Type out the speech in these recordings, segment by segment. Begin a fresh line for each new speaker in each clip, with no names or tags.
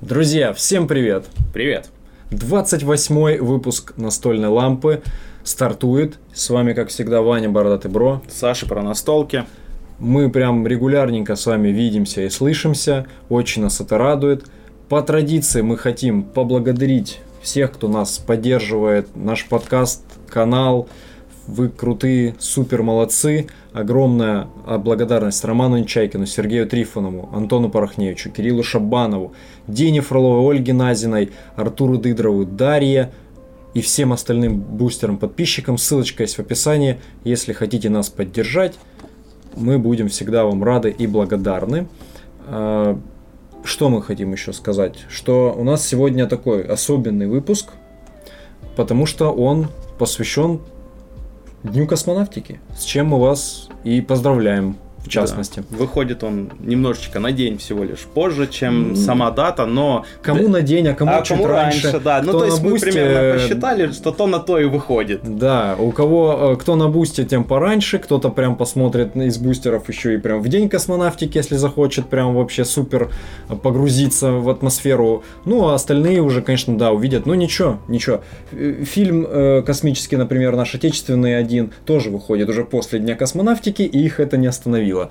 Друзья, всем привет!
Привет!
28 выпуск настольной лампы стартует. С вами, как всегда, Ваня Бородатый Бро.
Саша про настолки.
Мы прям регулярненько с вами видимся и слышимся. Очень нас это радует. По традиции мы хотим поблагодарить всех, кто нас поддерживает, наш подкаст, канал. Вы крутые, супер молодцы. Огромная благодарность Роману Чайкину, Сергею Трифонову, Антону Порохневичу, Кириллу Шабанову, Дине Фроловой, Ольге Назиной, Артуру Дыдрову, Дарье и всем остальным бустерам-подписчикам. Ссылочка есть в описании. Если хотите нас поддержать, мы будем всегда вам рады и благодарны. А, что мы хотим еще сказать? Что у нас сегодня такой особенный выпуск, потому что он посвящен Дню космонавтики, с чем мы вас и поздравляем в частности.
Да. Выходит он немножечко на день всего лишь позже, чем mm. сама дата, но...
Кому на день, а кому а чуть кому раньше. раньше
да. Ну, то есть мы бусте... примерно посчитали, что то на то и выходит.
Да, у кого, э, кто на бусте, тем пораньше, кто-то прям посмотрит из бустеров еще и прям в день космонавтики, если захочет прям вообще супер погрузиться в атмосферу. Ну, а остальные уже, конечно, да, увидят. Ну, ничего, ничего. Э, фильм э, космический, например, наш отечественный один, тоже выходит уже после Дня космонавтики, и их это не остановило остановило.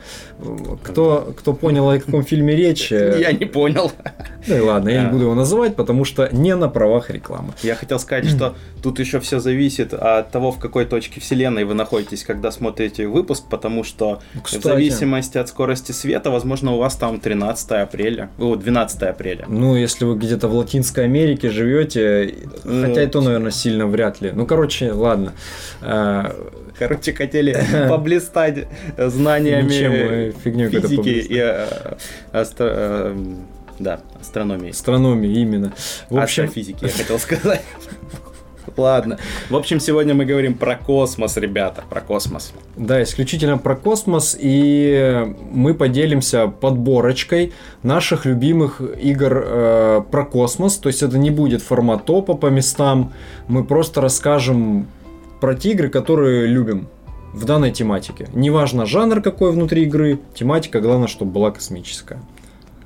Кто, кто понял, о каком фильме речь?
Э, я не понял.
Ну и ладно, я не буду его называть, потому что не на правах рекламы.
Я хотел сказать, что тут еще все зависит от того, в какой точке вселенной вы находитесь, когда смотрите выпуск, потому что Кстати. в зависимости от скорости света, возможно, у вас там 13 апреля, о, 12 апреля.
Ну, если вы где-то в Латинской Америке живете, хотя и то, наверное, сильно вряд ли. Ну, короче, ладно.
Э, короче, хотели поблистать знаниями физики и э, э, да, астрономии.
Астрономии, именно.
В общем... Астрофизики, я хотел сказать. Ладно. В общем, сегодня мы говорим про космос, ребята, про космос.
Да, исключительно про космос, и мы поделимся подборочкой наших любимых игр э, про космос. То есть это не будет формат топа по местам. Мы просто расскажем про те игры, которые любим в данной тематике. Неважно жанр какой внутри игры, тематика, главное, чтобы была космическая.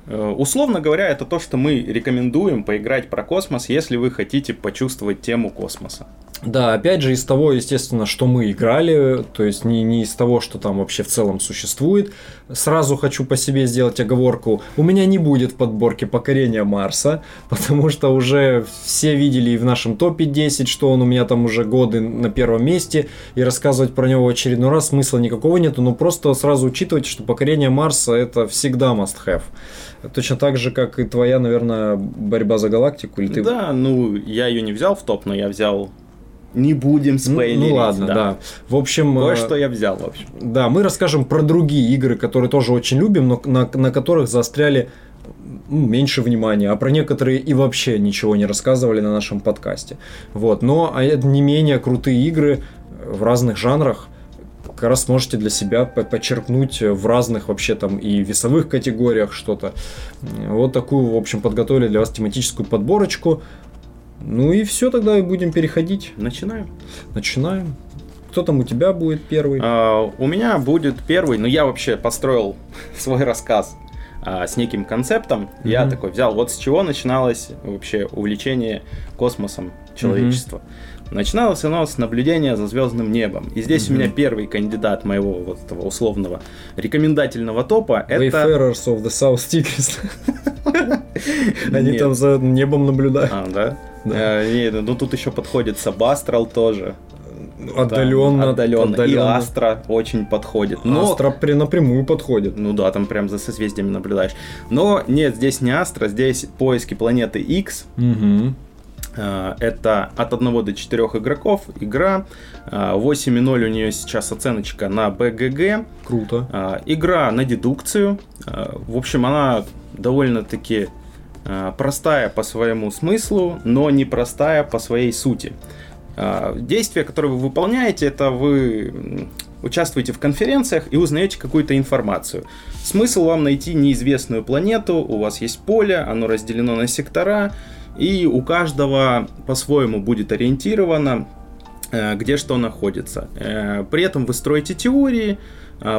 Э, условно говоря, это то, что мы рекомендуем поиграть про космос, если вы хотите почувствовать тему космоса.
Да, опять же, из того, естественно, что мы играли, то есть не, не из того, что там вообще в целом существует. Сразу хочу по себе сделать оговорку. У меня не будет в подборке покорения Марса, потому что уже все видели и в нашем топе 10, что он у меня там уже годы на первом месте, и рассказывать про него в очередной раз смысла никакого нету, но просто сразу учитывайте, что покорение Марса это всегда must have. Точно так же, как и твоя, наверное, борьба за галактику, или ты...
Да, ну, я ее не взял в топ, но я взял не будем спойлерить.
Ну, ну ладно, да. да. В общем...
Кое-что я взял, в общем.
Да, мы расскажем про другие игры, которые тоже очень любим, но на, на которых заостряли ну, меньше внимания, а про некоторые и вообще ничего не рассказывали на нашем подкасте. Вот. Но а не менее крутые игры в разных жанрах как раз можете для себя подчеркнуть в разных вообще там и весовых категориях что-то. Вот такую, в общем, подготовили для вас тематическую подборочку. Ну и все, тогда и будем переходить.
Начинаем.
Начинаем. Кто там у тебя будет первый?
А, у меня будет первый, но я вообще построил свой рассказ а, с неким концептом. Mm-hmm. Я такой взял, вот с чего начиналось вообще увлечение космосом человечества. Mm-hmm. Начиналось оно с наблюдения за звездным небом. И здесь mm-hmm. у меня первый кандидат моего вот этого условного рекомендательного топа
это... Wayfarers of the South Tigris. Они там за небом наблюдают.
А, да? Да. Э, ну тут еще подходит Сабастрал тоже.
Отдаленно,
отдаленно. отдаленно. И Астра очень подходит.
Но... Астра при напрямую подходит.
Ну да, там прям за созвездиями наблюдаешь. Но нет, здесь не Астра, здесь поиски планеты X.
Угу.
Это от 1 до 4 игроков игра. 8.0 у нее сейчас оценочка на БГГ.
Круто.
Э, игра на дедукцию. В общем, она довольно-таки Э, простая по своему смыслу, но не простая по своей сути. Э, действия, которые вы выполняете, это вы участвуете в конференциях и узнаете какую-то информацию. Смысл вам найти неизвестную планету, у вас есть поле, оно разделено на сектора, и у каждого по-своему будет ориентировано, э, где что находится. При этом вы строите теории,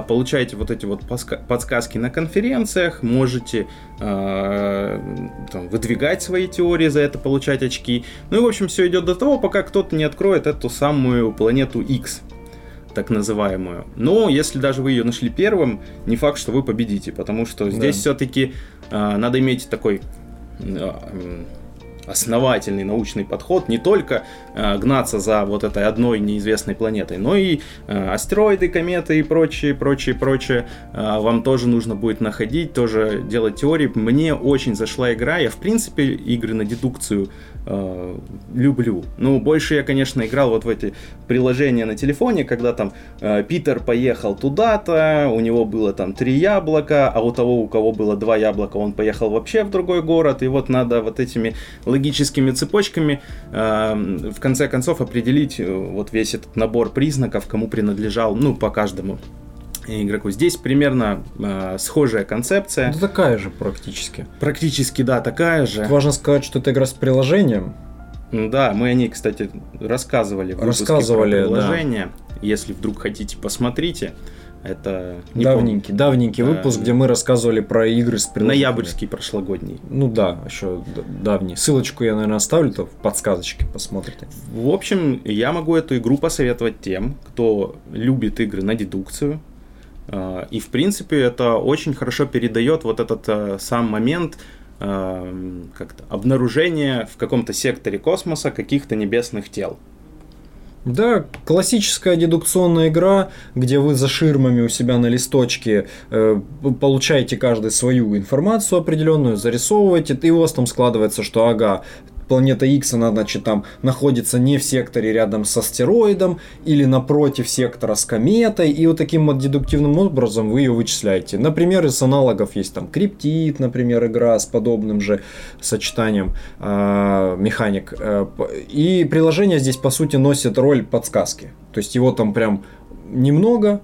получаете вот эти вот подсказки на конференциях, можете э, там, выдвигать свои теории, за это получать очки. Ну и, в общем, все идет до того, пока кто-то не откроет эту самую планету X, так называемую. Но если даже вы ее нашли первым, не факт, что вы победите, потому что здесь да. все-таки э, надо иметь такой э, основательный научный подход, не только э, гнаться за вот этой одной неизвестной планетой, но и э, астероиды, кометы и прочее, прочее, прочее э, вам тоже нужно будет находить, тоже делать теории. Мне очень зашла игра, я в принципе игры на дедукцию э, люблю. Ну, больше я, конечно, играл вот в эти приложения на телефоне, когда там э, Питер поехал туда-то, у него было там три яблока, а у того, у кого было два яблока, он поехал вообще в другой город, и вот надо вот этими логическими цепочками э, в конце концов определить э, вот весь этот набор признаков, кому принадлежал, ну, по каждому игроку. Здесь примерно э, схожая концепция.
Ну, такая же практически.
Практически, да, такая же.
важно сказать, что это игра с приложением.
Да, мы о ней, кстати, рассказывали в
рассказывали, про
приложение. Да. Если вдруг хотите, посмотрите. Это
не давненький, помню. давненький а, выпуск, где мы рассказывали про игры с
приложением. Ноябрьский прошлогодний.
Ну да, еще давний. Ссылочку я, наверное, оставлю, то в подсказочке посмотрите.
В общем, я могу эту игру посоветовать тем, кто любит игры на дедукцию, а, и, в принципе, это очень хорошо передает вот этот э, сам момент э, как-то обнаружения в каком-то секторе космоса каких-то небесных тел.
Да, классическая дедукционная игра, где вы за ширмами у себя на листочке э, получаете каждый свою информацию определенную, зарисовываете, и у вас там складывается, что ага, планета X, она, значит, там находится не в секторе рядом с астероидом или напротив сектора с кометой, и вот таким вот дедуктивным образом вы ее вычисляете. Например, из аналогов есть там Криптит, например, игра с подобным же сочетанием э, механик. И приложение здесь, по сути, носит роль подсказки. То есть его там прям немного,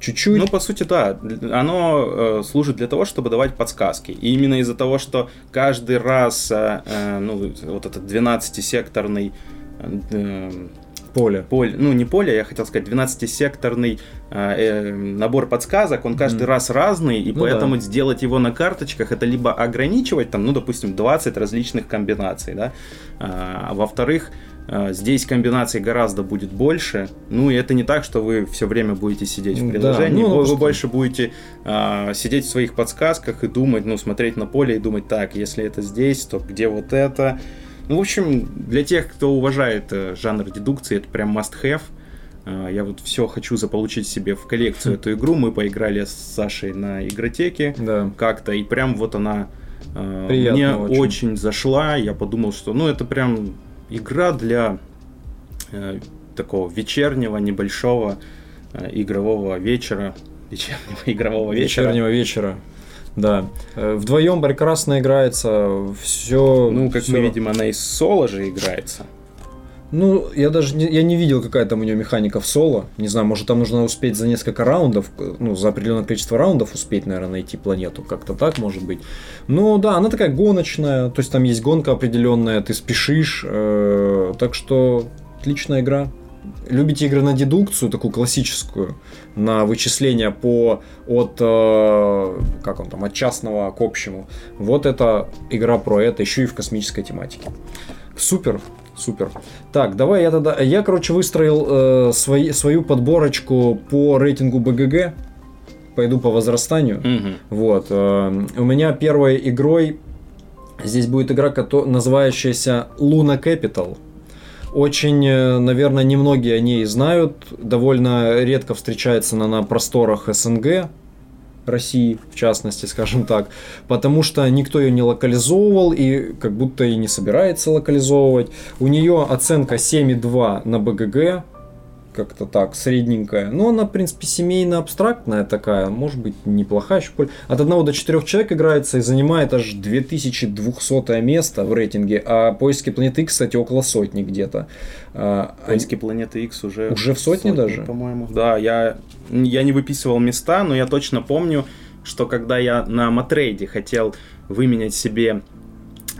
Чуть-чуть.
Ну, по сути, да. Оно э, служит для того, чтобы давать подсказки. И именно из-за того, что каждый раз, э, э ну, вот этот 12-секторный
э, поле.
поле. Ну, не поле, я хотел сказать, 12-секторный э, э, набор подсказок, он каждый mm. раз разный, и ну, поэтому да. сделать его на карточках, это либо ограничивать, там, ну, допустим, 20 различных комбинаций, да, а, во-вторых, здесь комбинаций гораздо будет больше. Ну и это не так, что вы все время будете сидеть в приложении. Да, ну, вы, вы больше будете а, сидеть в своих подсказках и думать, ну, смотреть на поле и думать, так, если это здесь, то где вот это. Ну, в общем, для тех, кто уважает э, жанр дедукции, это прям must-have. А, я вот все хочу заполучить себе в коллекцию эту игру. Мы поиграли с Сашей на игротеке
да.
как-то, и прям вот она мне очень. очень зашла. Я подумал, что ну это прям игра для э, такого вечернего небольшого э, игрового вечера.
Вечернего игрового вечера. Вечернего вечера. Да. Э, вдвоем прекрасно играется. Все.
Ну, как
все...
мы видим, она и соло же играется.
Ну, я даже не, я не видел, какая там у нее механика в соло. Не знаю, может там нужно успеть за несколько раундов, ну, за определенное количество раундов успеть, наверное, найти планету. Как-то так может быть. Но да, она такая гоночная, то есть там есть гонка определенная, ты спешишь. Э, так что отличная игра. Любите игры на дедукцию, такую классическую, на вычисление по от э, как он там от частного к общему. Вот это игра про это, еще и в космической тематике. Супер. Супер. Так, давай я тогда... Я, короче, выстроил э, свои, свою подборочку по рейтингу БГГ. Пойду по возрастанию.
Угу.
Вот. Э, у меня первой игрой здесь будет игра, называющаяся Luna Capital. Очень, э, наверное, немногие о ней знают. Довольно редко встречается она на просторах СНГ. России, в частности, скажем так, потому что никто ее не локализовывал и как будто и не собирается локализовывать. У нее оценка 7,2 на БГГ, как-то так, средненькая. Но она, в принципе, семейно-абстрактная такая, может быть, неплохая еще. От 1 до 4 человек играется и занимает аж 2200 место в рейтинге, а поиски планеты X, кстати, около сотни где-то.
А, поиски Они... планеты X уже...
Уже в сотни, сотни даже?
По-моему. Да, я, я не выписывал места, но я точно помню, что когда я на Матрейде хотел выменять себе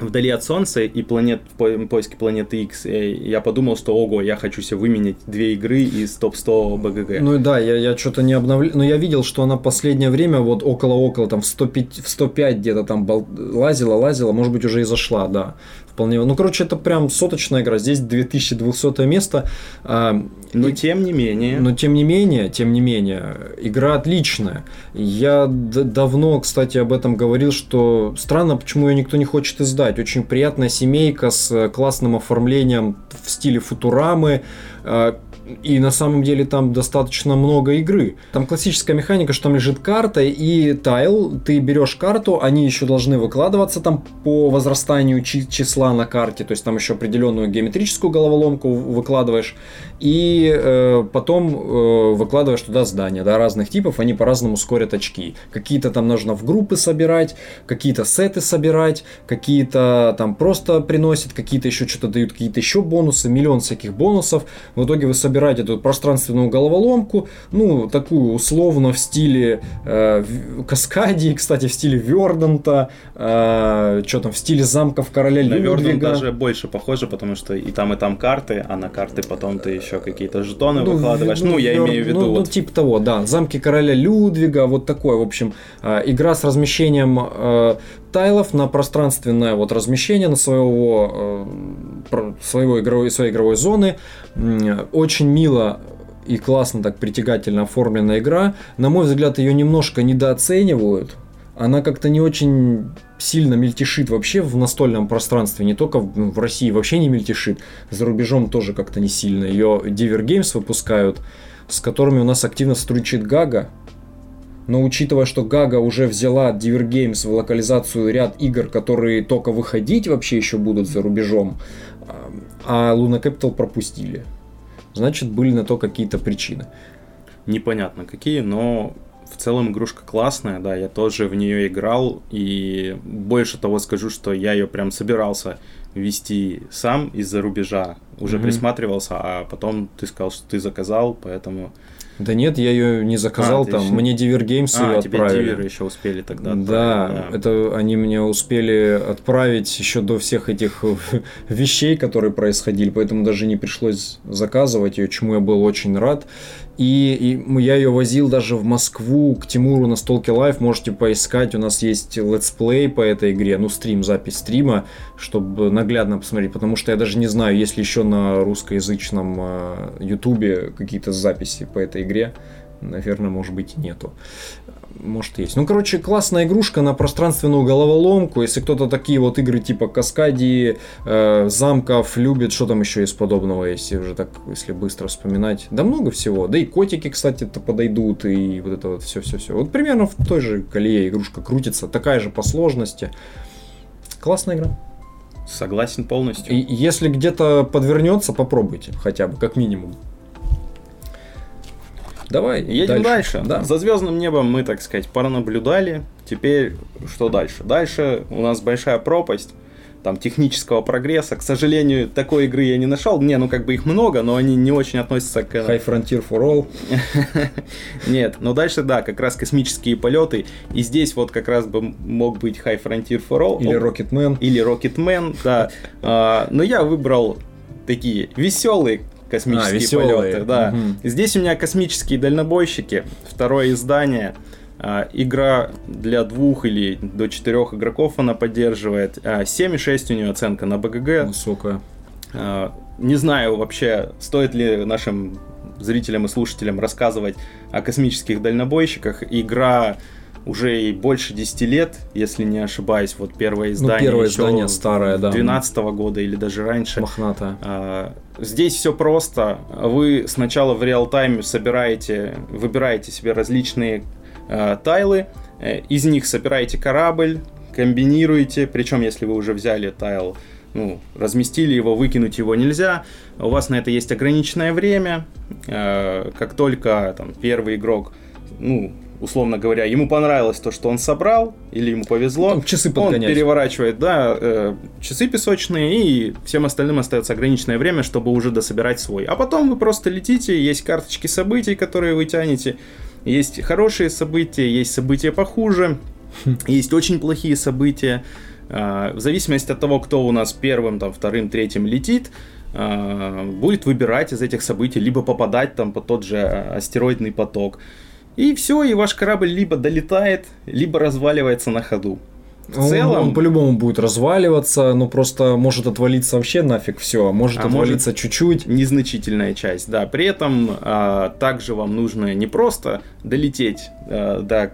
вдали от Солнца и планет в поиске планеты X, я подумал, что ого, я хочу себе выменять две игры из топ-100 БГГ.
Ну да, я, я что-то не обновлял, но я видел, что она последнее время вот около-около, там в 105, в 105 где-то там бол... лазила, лазила, может быть уже и зашла, да вполне. Ну, короче, это прям соточная игра. Здесь 2200 место.
А, но и, тем не менее.
Но тем не менее, тем не менее, игра отличная. Я давно, кстати, об этом говорил, что странно, почему ее никто не хочет издать. Очень приятная семейка с классным оформлением в стиле футурамы а, и на самом деле там достаточно много игры. Там классическая механика, что там лежит карта и тайл. Ты берешь карту, они еще должны выкладываться там по возрастанию числа на карте. То есть там еще определенную геометрическую головоломку выкладываешь. И э, потом э, выкладываешь туда здания да, разных типов. Они по-разному скорят очки. Какие-то там нужно в группы собирать, какие-то сеты собирать, какие-то там просто приносят, какие-то еще что-то дают, какие-то еще бонусы. Миллион всяких бонусов. В итоге вы собираете собирать эту пространственную головоломку, ну, такую условно в стиле э, Каскадии, кстати, в стиле Верданта, э, что там, в стиле замков короля
на
Людвига.
даже больше похоже, потому что и там, и там карты, а на карты потом ты еще какие-то жетоны ну, выкладываешь. Ну, ну я Вер... имею в виду. Ну,
вот... ну, типа того, да. Замки короля Людвига, вот такое, в общем, э, игра с размещением э, тайлов на пространственное вот размещение на своего, э, своего игровой, своей игровой зоны. Очень мило и классно так притягательно оформленная игра. На мой взгляд, ее немножко недооценивают. Она как-то не очень сильно мельтешит вообще в настольном пространстве, не только в, в России вообще не мельтешит, за рубежом тоже как-то не сильно. Ее Diver Games выпускают, с которыми у нас активно сотрудничает Гага, но учитывая, что Гага уже взяла от Diver Games в локализацию ряд игр, которые только выходить вообще еще будут за рубежом, а Luna Capital пропустили. Значит, были на то какие-то причины.
Непонятно какие, но в целом игрушка классная, да, я тоже в нее играл, и больше того скажу, что я ее прям собирался вести сам из-за рубежа, уже mm-hmm. присматривался, а потом ты сказал, что ты заказал, поэтому
да нет, я ее не заказал, а, там еще... мне Diver Games а, ее тебе отправили.
Диверы еще успели тогда.
Да, да, это они мне успели отправить еще до всех этих вещей, которые происходили, поэтому даже не пришлось заказывать ее, чему я был очень рад. И, и я ее возил даже в Москву к Тимуру на Столке Live. Можете поискать. У нас есть летсплей по этой игре. Ну, стрим, запись стрима, чтобы наглядно посмотреть. Потому что я даже не знаю, есть ли еще на русскоязычном э, Ютубе какие-то записи по этой игре. Наверное, может быть, нету может есть. Ну, короче, классная игрушка на пространственную головоломку. Если кто-то такие вот игры типа Каскадии, э, замков любит, что там еще из подобного, если уже так, если быстро вспоминать. Да много всего. Да и котики, кстати, то подойдут, и вот это вот все-все-все. Вот примерно в той же колее игрушка крутится, такая же по сложности. Классная игра.
Согласен полностью.
И если где-то подвернется, попробуйте хотя бы, как минимум. Давай.
Едем дальше. дальше. Да. За звездным небом мы, так сказать, пронаблюдали. Теперь что дальше? Дальше у нас большая пропасть там технического прогресса. К сожалению, такой игры я не нашел. Не, ну как бы их много, но они не очень относятся к...
High Frontier for All.
Нет, но дальше, да, как раз космические полеты. И здесь вот как раз бы мог быть High Frontier for All.
Или Rocketman.
Или Rocketman, да. А, но я выбрал такие веселые космические а, веселые. полеты. Да. Угу. Здесь у меня космические дальнобойщики. Второе издание. А, игра для двух или до четырех игроков она поддерживает. А, 7,6 у нее оценка на БГГ.
Высокая.
А, не знаю вообще, стоит ли нашим зрителям и слушателям рассказывать о космических дальнобойщиках. Игра уже и больше 10 лет, если не ошибаюсь. Вот первое ну, издание.
Ну, первое издание старое, да.
12 -го года или даже раньше.
Мохнатое.
А, здесь все просто. Вы сначала в реал-тайме собираете, выбираете себе различные а, тайлы, э, из них собираете корабль, комбинируете, причем если вы уже взяли тайл, ну, разместили его, выкинуть его нельзя. У вас на это есть ограниченное время. Э, как только там, первый игрок ну, условно говоря, ему понравилось то, что он собрал, или ему повезло,
Там часы
подгонять. он переворачивает, да, э, часы песочные, и всем остальным остается ограниченное время, чтобы уже дособирать свой. А потом вы просто летите, есть карточки событий, которые вы тянете, есть хорошие события, есть события похуже, есть очень плохие события. э, в зависимости от того, кто у нас первым, там, вторым, третьим летит, э, будет выбирать из этих событий, либо попадать там под тот же астероидный поток. И все, и ваш корабль либо долетает, либо разваливается на ходу.
В он, целом... Он по-любому будет разваливаться, но просто может отвалиться вообще нафиг все, может а отвалиться может чуть-чуть.
Незначительная часть, да. При этом а, также вам нужно не просто долететь а, до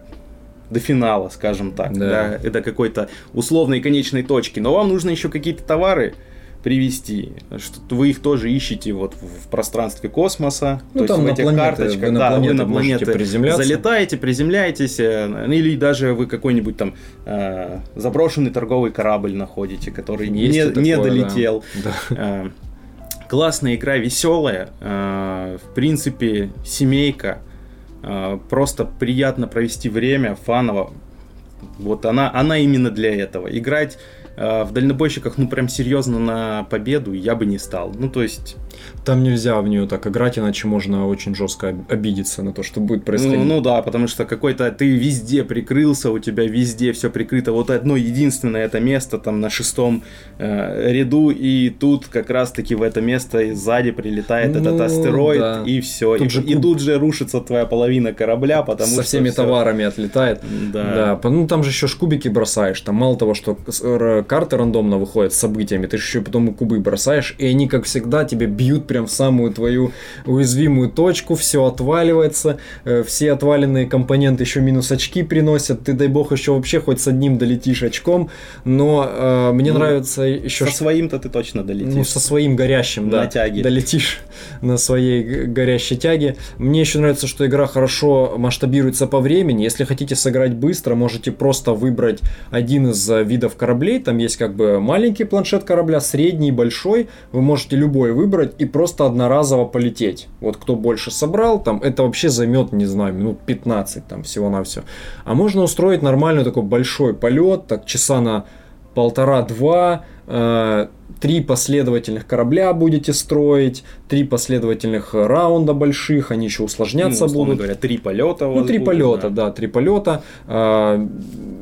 до финала, скажем так, да. Да, до какой-то условной конечной точки, но вам нужно еще какие-то товары привести, что вы их тоже ищете вот в пространстве космоса,
ну, то там есть в этих планеты, карточках, вы да, вы на планеты
залетаете, приземляетесь, э, или даже вы какой-нибудь там э, заброшенный торговый корабль находите, который есть не, такое, не долетел. Да. Э, классная игра, веселая, э, в принципе семейка, э, просто приятно провести время, фаново. Вот она, она именно для этого. Играть в дальнобойщиках, ну, прям серьезно на победу я бы не стал. Ну, то есть...
Там нельзя в нее так играть, иначе можно очень жестко обидеться на то, что будет происходить.
Ну, ну да, потому что какой-то ты везде прикрылся, у тебя везде все прикрыто. Вот одно единственное это место там на шестом э, ряду, и тут как раз-таки в это место и сзади прилетает ну, этот астероид, да. и все. Тут и, же... и тут же рушится твоя половина корабля, потому
Со что... Со всеми
все...
товарами отлетает. Да. да. Ну, там же еще кубики бросаешь. Там мало того, что карты рандомно выходят с событиями, ты же еще потом и кубы бросаешь, и они, как всегда, тебе бьют прям в самую твою уязвимую точку, все отваливается, э, все отваленные компоненты еще минус очки приносят, ты, дай бог, еще вообще хоть с одним долетишь очком, но э, мне ну, нравится еще...
Со своим-то ты точно долетишь.
Ну, со своим горящим, да. На тяге. Долетишь на своей горящей тяге. Мне еще нравится, что игра хорошо масштабируется по времени. Если хотите сыграть быстро, можете просто выбрать один из э, видов кораблей, там там есть как бы маленький планшет корабля, средний, большой. Вы можете любой выбрать и просто одноразово полететь. Вот кто больше собрал, там это вообще займет, не знаю, минут 15 там всего на все. А можно устроить нормальный такой большой полет, так часа на полтора-два, э, три последовательных корабля будете строить, три последовательных раунда больших, они еще усложняться ну, будут.
говоря, три полета.
Ну, три будет, полета, да. да, три полета. Э,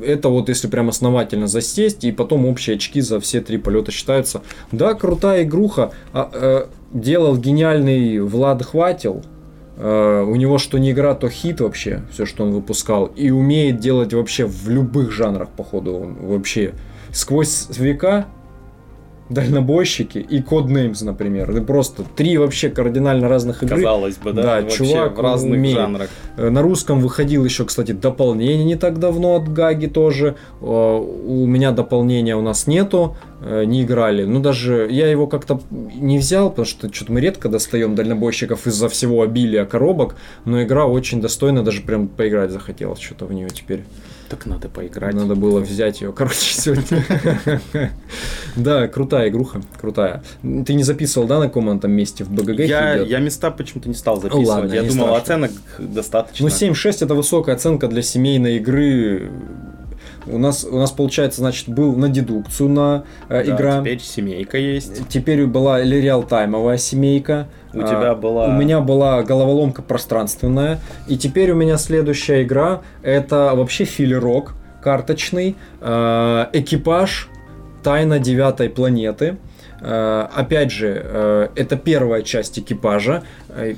это вот если прям основательно засесть, и потом общие очки за все три полета считаются. Да, крутая игруха. А, э, делал гениальный Влад Хватил. Uh, у него что не игра, то хит вообще, все, что он выпускал. И умеет делать вообще в любых жанрах, походу, он вообще сквозь века дальнобойщики и Codenames, например. Это просто три вообще кардинально разных игры.
Казалось бы, да?
Да, чувак
в разных умеет. жанрах.
Э, на русском выходил еще, кстати, дополнение не так давно от Гаги тоже. Э, у меня дополнения у нас нету, э, не играли. Ну, даже я его как-то не взял, потому что что-то мы редко достаем дальнобойщиков из-за всего обилия коробок, но игра очень достойна, даже прям поиграть захотелось что-то в нее теперь.
Так надо поиграть.
Надо было взять ее, короче, сегодня. Да, крутая игруха, крутая. Ты не записывал, да, на каком там месте в БГГ?
Я, я места почему-то не стал записывать. Я думал, оценок достаточно.
Ну, 7.6 это высокая оценка для семейной игры у нас, у нас получается, значит, был на дедукцию на э, да, игра.
Теперь семейка есть.
Теперь была реал-таймовая семейка.
У а, тебя была...
У меня была головоломка пространственная. И теперь у меня следующая игра это вообще филерок карточный. Э, экипаж Тайна девятой планеты. Э, опять же, э, это первая часть экипажа. Э,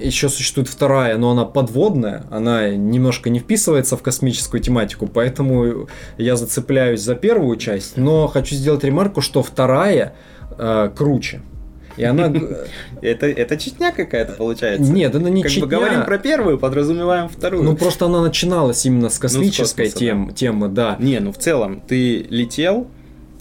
еще существует вторая, но она подводная. Она немножко не вписывается в космическую тематику, поэтому я зацепляюсь за первую часть. Но хочу сделать ремарку, что вторая круче.
И она... Это, это читня какая-то получается?
Нет, она не как.
Как бы говорим про первую, подразумеваем вторую.
Ну, просто она начиналась именно с космической ну, с космоса, тем, да. темы, да.
Не, ну в целом, ты летел,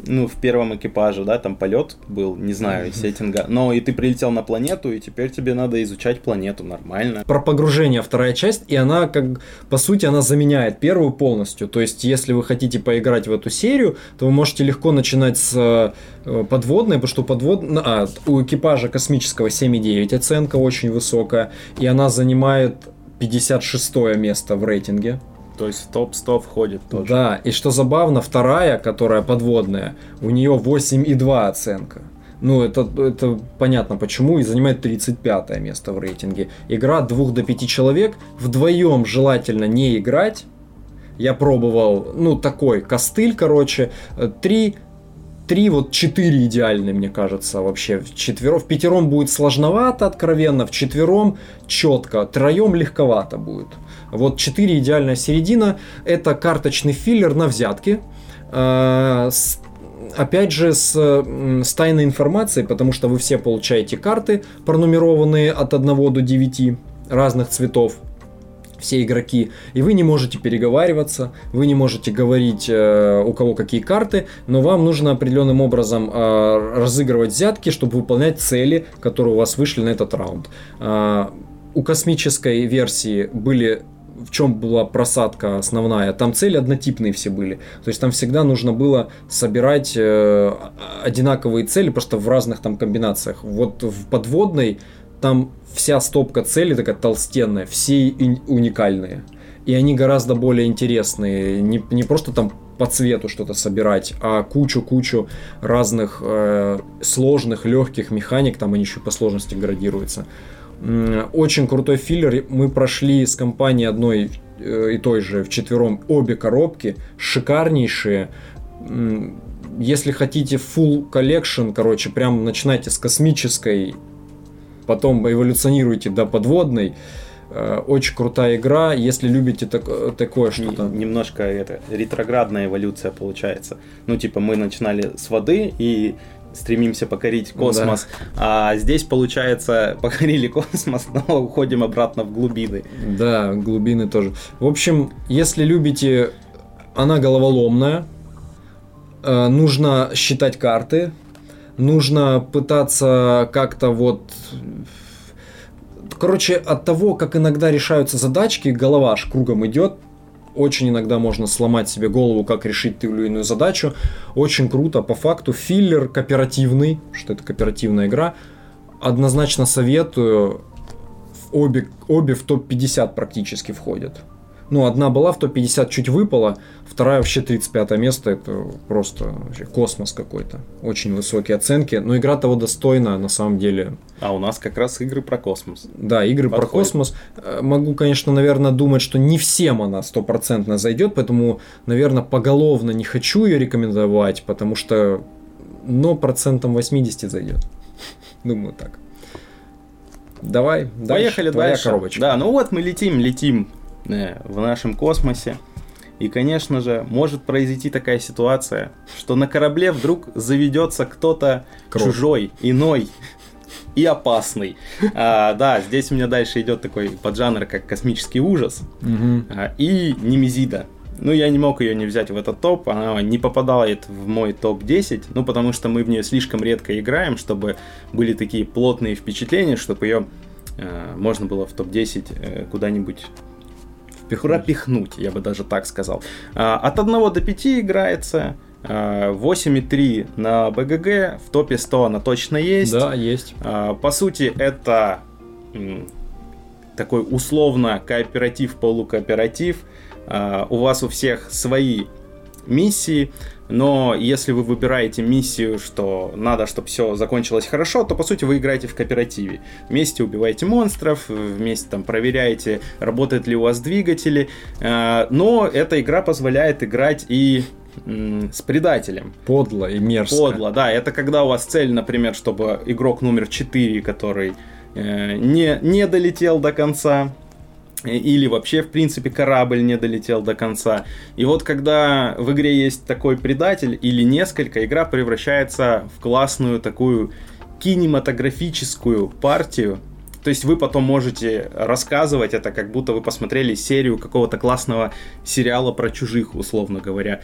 ну, в первом экипаже, да, там полет был, не знаю, сеттинга, но и ты прилетел на планету, и теперь тебе надо изучать планету нормально.
Про погружение вторая часть, и она, как, по сути, она заменяет первую полностью, то есть, если вы хотите поиграть в эту серию, то вы можете легко начинать с э, подводной, потому что подвод... а, у экипажа космического 7,9 оценка очень высокая, и она занимает 56 место в рейтинге.
То есть в топ-100 входит тоже.
Да, и что забавно, вторая, которая подводная, у нее 8,2 оценка. Ну, это, это понятно почему, и занимает 35 место в рейтинге. Игра 2 до 5 человек, вдвоем желательно не играть, я пробовал, ну, такой костыль, короче, три три, вот четыре идеальные, мне кажется, вообще. В четвером, в пятером будет сложновато, откровенно, в четвером четко, троем легковато будет. Вот четыре идеальная середина, это карточный филлер на взятки, э, с, опять же с, с тайной информацией, потому что вы все получаете карты, пронумерованные от 1 до 9 разных цветов все игроки, и вы не можете переговариваться, вы не можете говорить, э, у кого какие карты, но вам нужно определенным образом э, разыгрывать взятки, чтобы выполнять цели, которые у вас вышли на этот раунд. Э, у космической версии были в чем была просадка основная, там цели однотипные все были. То есть там всегда нужно было собирать э, одинаковые цели, просто в разных там комбинациях. Вот в подводной там вся стопка целей такая толстенная, все уникальные. И они гораздо более интересные. Не, не просто там по цвету что-то собирать, а кучу-кучу разных э, сложных, легких механик, там они еще по сложности градируются. Очень крутой филлер. Мы прошли с компанией одной э, и той же в четвером обе коробки, шикарнейшие. Если хотите full collection, короче, прям начинайте с космической потом эволюционируете до подводной. Э, очень крутая игра, если любите так, такое что-то.
Немножко это ретроградная эволюция получается. Ну, типа, мы начинали с воды и стремимся покорить космос, да. а здесь, получается, покорили космос, но уходим обратно в глубины.
Да, глубины тоже. В общем, если любите, она головоломная, э, нужно считать карты, нужно пытаться как-то вот... Короче, от того, как иногда решаются задачки, голова аж кругом идет, очень иногда можно сломать себе голову, как решить ту или иную задачу. Очень круто. По факту филлер кооперативный, что это кооперативная игра. Однозначно советую. Обе, обе в топ-50 практически входят. Ну, одна была в топ-50, чуть выпала, вторая вообще 35 место, это просто вообще космос какой-то. Очень высокие оценки, но игра того достойна на самом деле.
А у нас как раз игры про космос.
Да, игры Подходит. про космос. Э, могу, конечно, наверное, думать, что не всем она стопроцентно зайдет, поэтому, наверное, поголовно не хочу ее рекомендовать, потому что, но процентом 80 зайдет. Думаю так. Давай,
Поехали дальше. Твоя дальше. коробочка. Да, ну вот мы летим, летим в нашем космосе. И, конечно же, может произойти такая ситуация, что на корабле вдруг заведется кто-то чужой, иной и опасный. А, да, здесь у меня дальше идет такой поджанр, как космический ужас угу. а, и Немезида. Ну, я не мог ее не взять в этот топ, она не попадает в мой топ-10, ну, потому что мы в нее слишком редко играем, чтобы были такие плотные впечатления, чтобы ее э, можно было в топ-10 э, куда-нибудь пропихнуть. пропихнуть, я бы даже так сказал. А, от 1 до 5 играется. 8,3 а, на БГГ, в топе 100 она точно есть.
Да, есть.
А, по сути, это такой условно кооператив, полукооператив. У вас у всех свои миссии, но если вы выбираете миссию, что надо, чтобы все закончилось хорошо, то по сути вы играете в кооперативе. Вместе убиваете монстров, вместе там проверяете, работают ли у вас двигатели. Э, но эта игра позволяет играть и с предателем.
Подло и мерзко.
Подло, да. Это когда у вас цель, например, чтобы игрок номер 4, который э, не, не долетел до конца, или вообще, в принципе, корабль не долетел до конца. И вот когда в игре есть такой предатель или несколько, игра превращается в классную такую кинематографическую партию. То есть вы потом можете рассказывать это, как будто вы посмотрели серию какого-то классного сериала про чужих, условно говоря.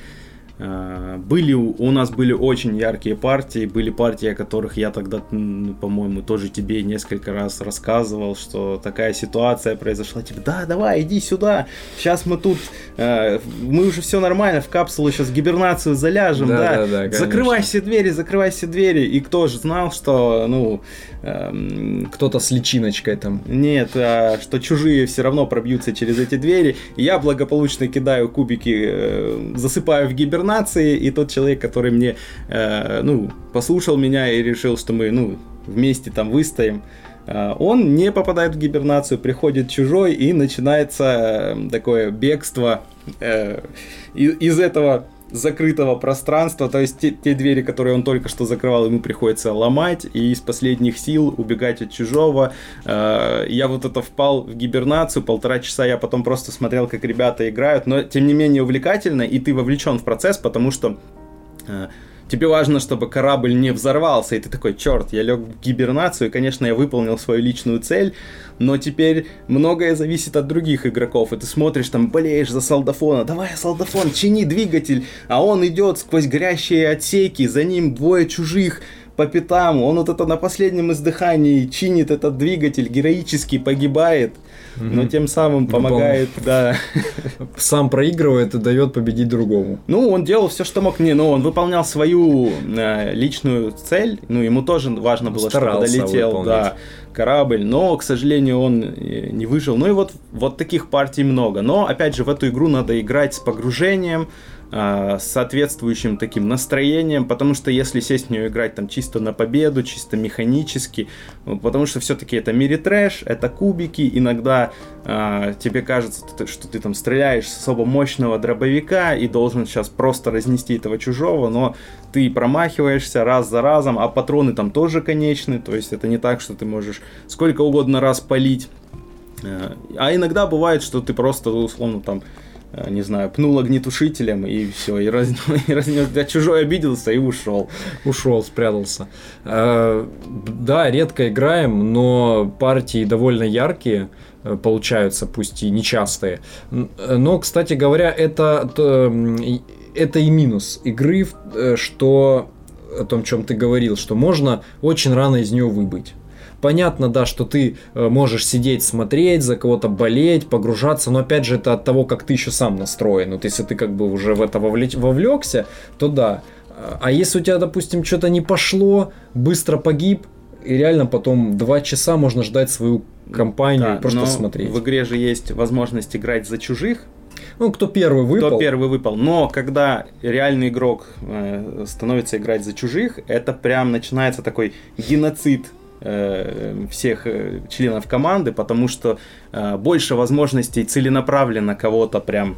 А, были, у нас были очень яркие партии, были партии, о которых я тогда, по-моему, тоже тебе несколько раз рассказывал, что такая ситуация произошла, типа, да, давай, иди сюда, сейчас мы тут, э, мы уже все нормально, в капсулу сейчас гибернацию заляжем, да, да, да, да закрывай все двери, закрывай все двери, и кто же знал, что, ну,
эм, кто-то с личиночкой там.
Нет, а, что чужие все равно пробьются через эти двери, я благополучно кидаю кубики, э, засыпаю в гибернацию, информации, и тот человек, который мне, э, ну, послушал меня и решил, что мы, ну, вместе там выстоим, э, он не попадает в гибернацию, приходит чужой и начинается э, такое бегство э, из этого закрытого пространства, то есть те, те двери, которые он только что закрывал, ему приходится ломать и из последних сил убегать от чужого. Э, я вот это впал в гибернацию, полтора часа я потом просто смотрел, как ребята играют, но тем не менее увлекательно, и ты вовлечен в процесс, потому что э, тебе важно, чтобы корабль не взорвался, и ты такой, черт, я лег в гибернацию, и, конечно, я выполнил свою личную цель, но теперь многое зависит от других игроков, и ты смотришь там, болеешь за солдафона, давай, солдафон, чини двигатель, а он идет сквозь горящие отсеки, за ним двое чужих, по пятам, он вот это на последнем издыхании чинит этот двигатель, героически погибает, но тем самым помогает, да.
Сам проигрывает и дает победить другому.
Ну, он делал все, что мог. Не, ну, он выполнял свою э, личную цель. Ну, ему тоже важно было, чтобы долетел, да, корабль. Но, к сожалению, он э, не выжил. Ну и вот, вот таких партий много. Но, опять же, в эту игру надо играть с погружением, с соответствующим таким настроением, потому что если сесть в нее играть там чисто на победу, чисто механически, потому что все-таки это мире трэш, это кубики, иногда а, тебе кажется, что ты там стреляешь с особо мощного дробовика и должен сейчас просто разнести этого чужого, но ты промахиваешься раз за разом, а патроны там тоже конечны, то есть это не так, что ты можешь сколько угодно раз палить. А, а иногда бывает, что ты просто условно там э, не знаю, пнул огнетушителем и все, и, раз, и разнес, да, чужой обиделся и ушел.
Ушел, спрятался. Э, Да, редко играем, но партии довольно яркие э, получаются, пусть и нечастые. Э, Но, кстати говоря, это, это и минус игры, э, что о том, чем ты говорил, что можно очень рано из нее выбыть. Понятно, да, что ты э, можешь сидеть, смотреть, за кого-то болеть, погружаться, но опять же это от того, как ты еще сам настроен. Вот если ты как бы уже в это вовлекся, то да. А если у тебя, допустим, что-то не пошло, быстро погиб, и реально потом два часа можно ждать свою компанию
Да,
просто смотреть.
В игре же есть возможность играть за чужих,
Ну, кто первый выпал,
кто первый выпал. Но когда реальный игрок э, становится играть за чужих, это прям начинается такой геноцид всех э, членов команды, потому что э, больше возможностей целенаправленно кого-то прям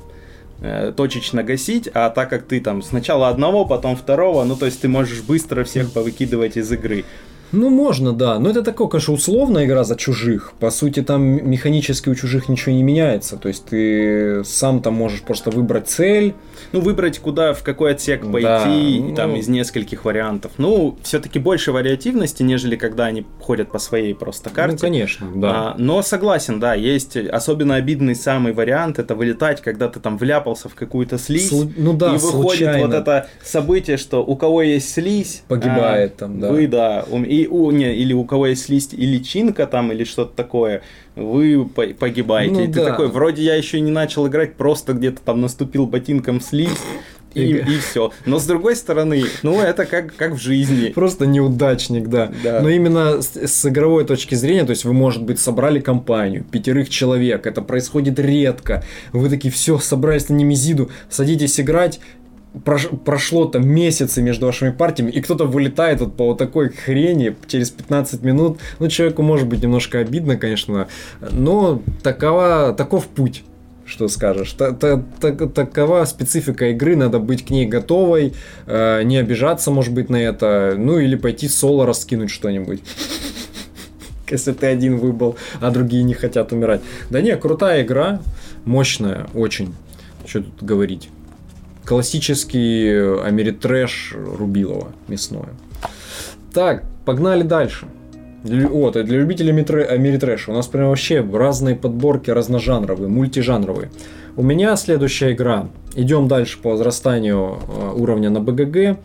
э, точечно гасить, а так как ты там сначала одного, потом второго, ну то есть ты можешь быстро всех повыкидывать из игры.
Ну, можно, да. Но это такое, конечно, условная игра за чужих. По сути, там механически у чужих ничего не меняется. То есть ты сам там можешь просто выбрать цель.
Ну, выбрать, куда, в какой отсек пойти,
Да,
и
ну-
там из нескольких вариантов. Ну, все-таки больше вариативности, нежели когда они ходят по своей просто карте.
Ну, конечно, да.
А, но согласен, да, есть особенно обидный самый вариант, это вылетать, когда ты там вляпался в какую-то слизь,
Слу- ну да,
и выходит
случайно.
вот это событие, что у кого есть слизь,
Погибает
а,
там, да.
Вы, да, ум- и у, не, или у кого есть слизь и личинка там, или что-то такое, вы по- погибаете.
Ну
и ты
да.
такой, вроде я еще не начал играть, просто где-то там наступил ботинком слизь, и,
И-
и все. Но с другой стороны, ну это как, как в жизни.
Просто неудачник, да.
Да.
Но именно с, с игровой точки зрения, то есть вы, может быть, собрали компанию, пятерых человек, это происходит редко. Вы такие, все, собрались на Немезиду, садитесь играть, прош- прошло там месяцы между вашими партиями, и кто-то вылетает вот по вот такой хрени через 15 минут. Ну, человеку может быть немножко обидно, конечно, но такова, таков путь. Что скажешь? Та- та- та- такова специфика игры, надо быть к ней готовой, э, не обижаться, может быть, на это, ну или пойти соло раскинуть что-нибудь. Если ты один выбыл, а другие не хотят умирать. Да не, крутая игра, мощная, очень. Что тут говорить? Классический Америтрэш Рубилова мясное. Так, погнали дальше. Вот, и для любителей Америтрэша у нас прям вообще разные подборки разножанровые, мультижанровые. У меня следующая игра. Идем дальше по возрастанию э, уровня на БГГ. Э,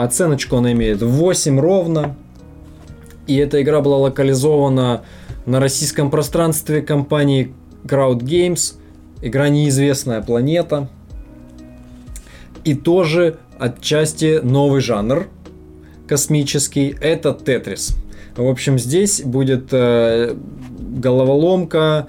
оценочку она имеет 8 ровно. И эта игра была локализована на российском пространстве компании Crowd Games. Игра «Неизвестная планета». И тоже отчасти новый жанр космический. Это Тетрис. В общем, здесь будет э, головоломка,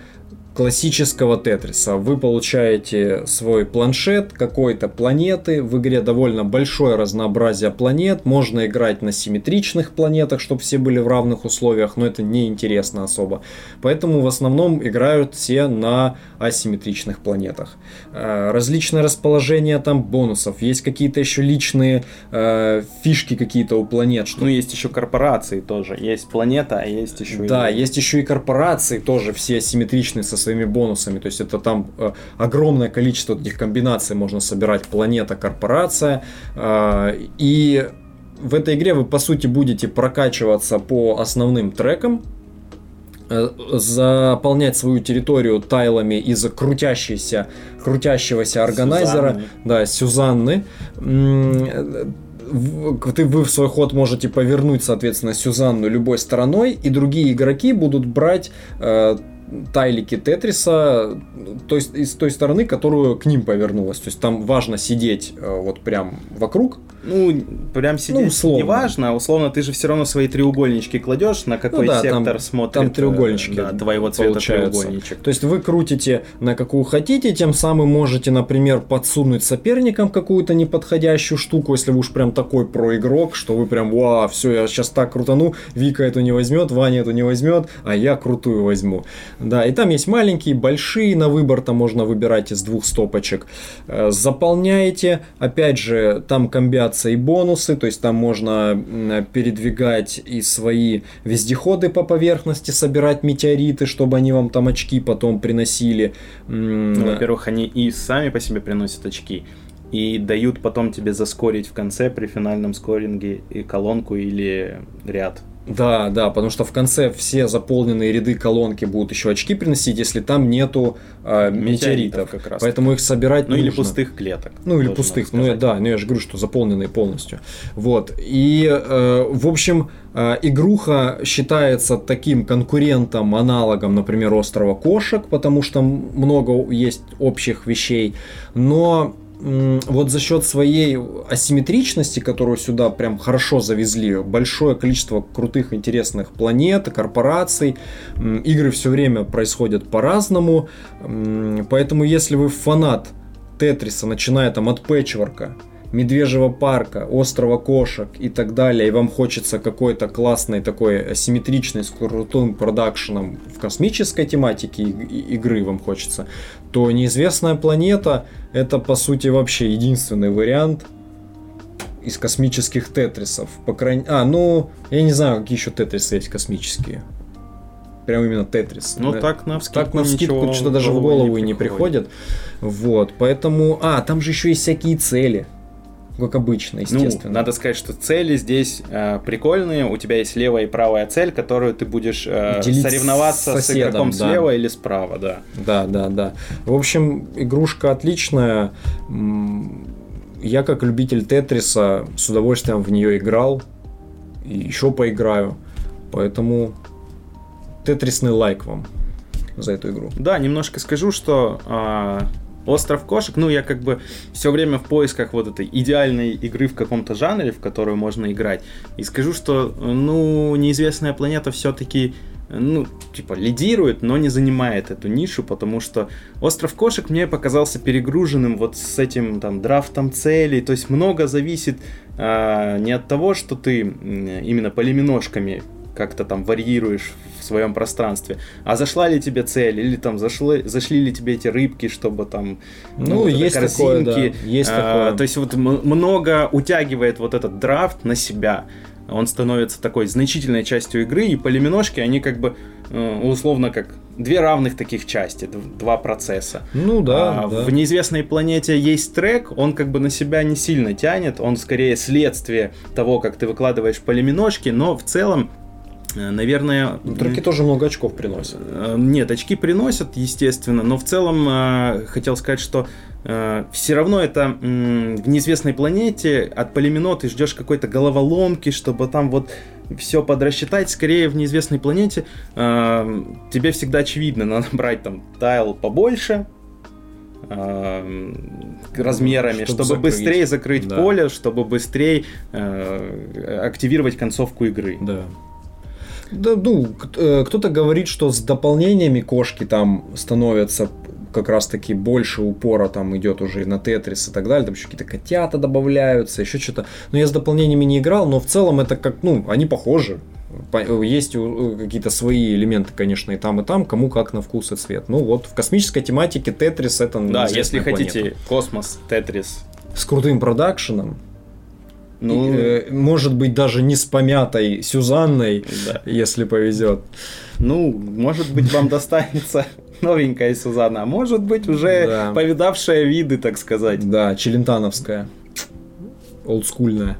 классического Тетриса. Вы получаете свой планшет какой-то планеты. В игре довольно большое разнообразие планет. Можно играть на симметричных планетах, чтобы все были в равных условиях, но это не интересно особо. Поэтому в основном играют все на асимметричных планетах. Э, различное расположение там бонусов. Есть какие-то еще личные э, фишки какие-то у планет.
Что... Ну, есть еще корпорации тоже. Есть планета, а есть еще...
Да, и... есть еще и корпорации тоже все асимметричные со своими бонусами. То есть это там э, огромное количество этих комбинаций можно собирать. Планета, корпорация. Э, и в этой игре вы по сути будете прокачиваться по основным трекам, э, заполнять свою территорию тайлами из крутящейся, крутящегося органайзера, Сюзанны. да, Сюзанны. Ты, вы в свой ход можете повернуть, соответственно, Сюзанну любой стороной, и другие игроки будут брать э, тайлики Тетриса, то есть из той стороны, которую к ним повернулась. То есть там важно сидеть э, вот прям вокруг,
ну, прям сидеть ну, условно. не важно, условно ты же все равно свои треугольнички кладешь, на какой ну, да, сектор там, смотрит
там треугольнички
да, твоего цвета треугольничек.
То есть вы крутите на какую хотите, тем самым можете, например, подсунуть соперникам какую-то неподходящую штуку, если вы уж прям такой проигрок, что вы прям, вау, все, я сейчас так крутану, Вика эту не возьмет, Ваня эту не возьмет, а я крутую возьму. Да, и там есть маленькие, большие, на выбор там можно выбирать из двух стопочек. Э, заполняете, опять же, там комбиат появляться и бонусы, то есть там можно передвигать и свои вездеходы по поверхности, собирать метеориты, чтобы они вам там очки потом приносили.
Ну, во-первых, они и сами по себе приносят очки, и дают потом тебе заскорить в конце при финальном скоринге и колонку или ряд.
Да, да, потому что в конце все заполненные ряды колонки будут еще очки приносить, если там нету э, метеоритов, как раз. Поэтому их собирать
Ну
нужно.
или пустых клеток.
Ну или пустых, ну я, да, ну я же говорю, что заполненные полностью. Вот. И, э, в общем, э, игруха считается таким конкурентом, аналогом, например, острова кошек, потому что много есть общих вещей. Но вот за счет своей асимметричности, которую сюда прям хорошо завезли, большое количество крутых интересных планет, корпораций, игры все время происходят по-разному, поэтому если вы фанат Тетриса, начиная там от пэтчворка, Медвежьего парка, острова кошек и так далее, и вам хочется какой-то классной такой асимметричной с крутым продакшеном в космической тематике игры вам хочется, то неизвестная планета это по сути вообще единственный вариант из космических тетрисов. По крайней... А, ну, я не знаю, какие еще тетрисы есть космические. Прям именно тетрис.
Ну, так на вскидку
Так на вскидку что-то даже в голову и не приходит. Вот, поэтому... А, там же еще есть всякие цели как обычно, ну, естественно.
Ну, надо сказать, что цели здесь э, прикольные. У тебя есть левая и правая цель, которую ты будешь э, соревноваться с, соседом, с игроком да. слева или справа, да.
Да, да, да. В общем, игрушка отличная. Я как любитель Тетриса с удовольствием в нее играл и еще поиграю. Поэтому тетрисный лайк вам за эту игру.
Да, немножко скажу, что э, Остров кошек, ну, я как бы все время в поисках вот этой идеальной игры в каком-то жанре, в которую можно играть. И скажу, что, ну, неизвестная планета все-таки ну, типа, лидирует, но не занимает эту нишу, потому что Остров Кошек мне показался перегруженным вот с этим там драфтом целей, то есть много зависит а, не от того, что ты именно полиминошками как-то там варьируешь в своем пространстве. А зашла ли тебе цель, или там зашло, зашли ли тебе эти рыбки, чтобы там
ну, вот есть такое, да. есть
а, такое. То есть вот много утягивает вот этот драфт на себя. Он становится такой значительной частью игры, и полиминошки, они как бы э, условно как две равных таких части, два процесса.
Ну да,
а,
да.
В неизвестной планете есть трек, он как бы на себя не сильно тянет, он скорее следствие того, как ты выкладываешь полиминошки, но в целом наверное...
Треки тоже много очков приносят.
Э, нет, очки приносят, естественно, но в целом э, хотел сказать, что все равно это в неизвестной планете от полимино ты ждешь какой-то головоломки, чтобы там вот все подрасчитать. Скорее в неизвестной планете тебе всегда очевидно, надо брать там тайл побольше, размерами, чтобы, чтобы закрыть. быстрее закрыть да. поле, чтобы быстрее активировать концовку игры.
Да. Да, ну, э, кто-то говорит, что с дополнениями кошки там становятся как раз таки больше упора там идет уже и на Тетрис и так далее, там еще какие-то котята добавляются, еще что-то. Но я с дополнениями не играл, но в целом это как, ну, они похожи. По- Есть какие-то свои элементы, конечно, и там, и там, кому как на вкус и цвет. Ну вот, в космической тематике Тетрис это
Да, если хотите
планета.
космос, Тетрис.
С крутым продакшеном,
Ну,
и, э, может быть, даже не с помятой Сюзанной,
да.
если повезет.
Ну, может быть, вам достанется новенькая Сузанна, а может быть, уже
Да.
повидавшая виды, так сказать.
Да, челентановская. Олдскульная.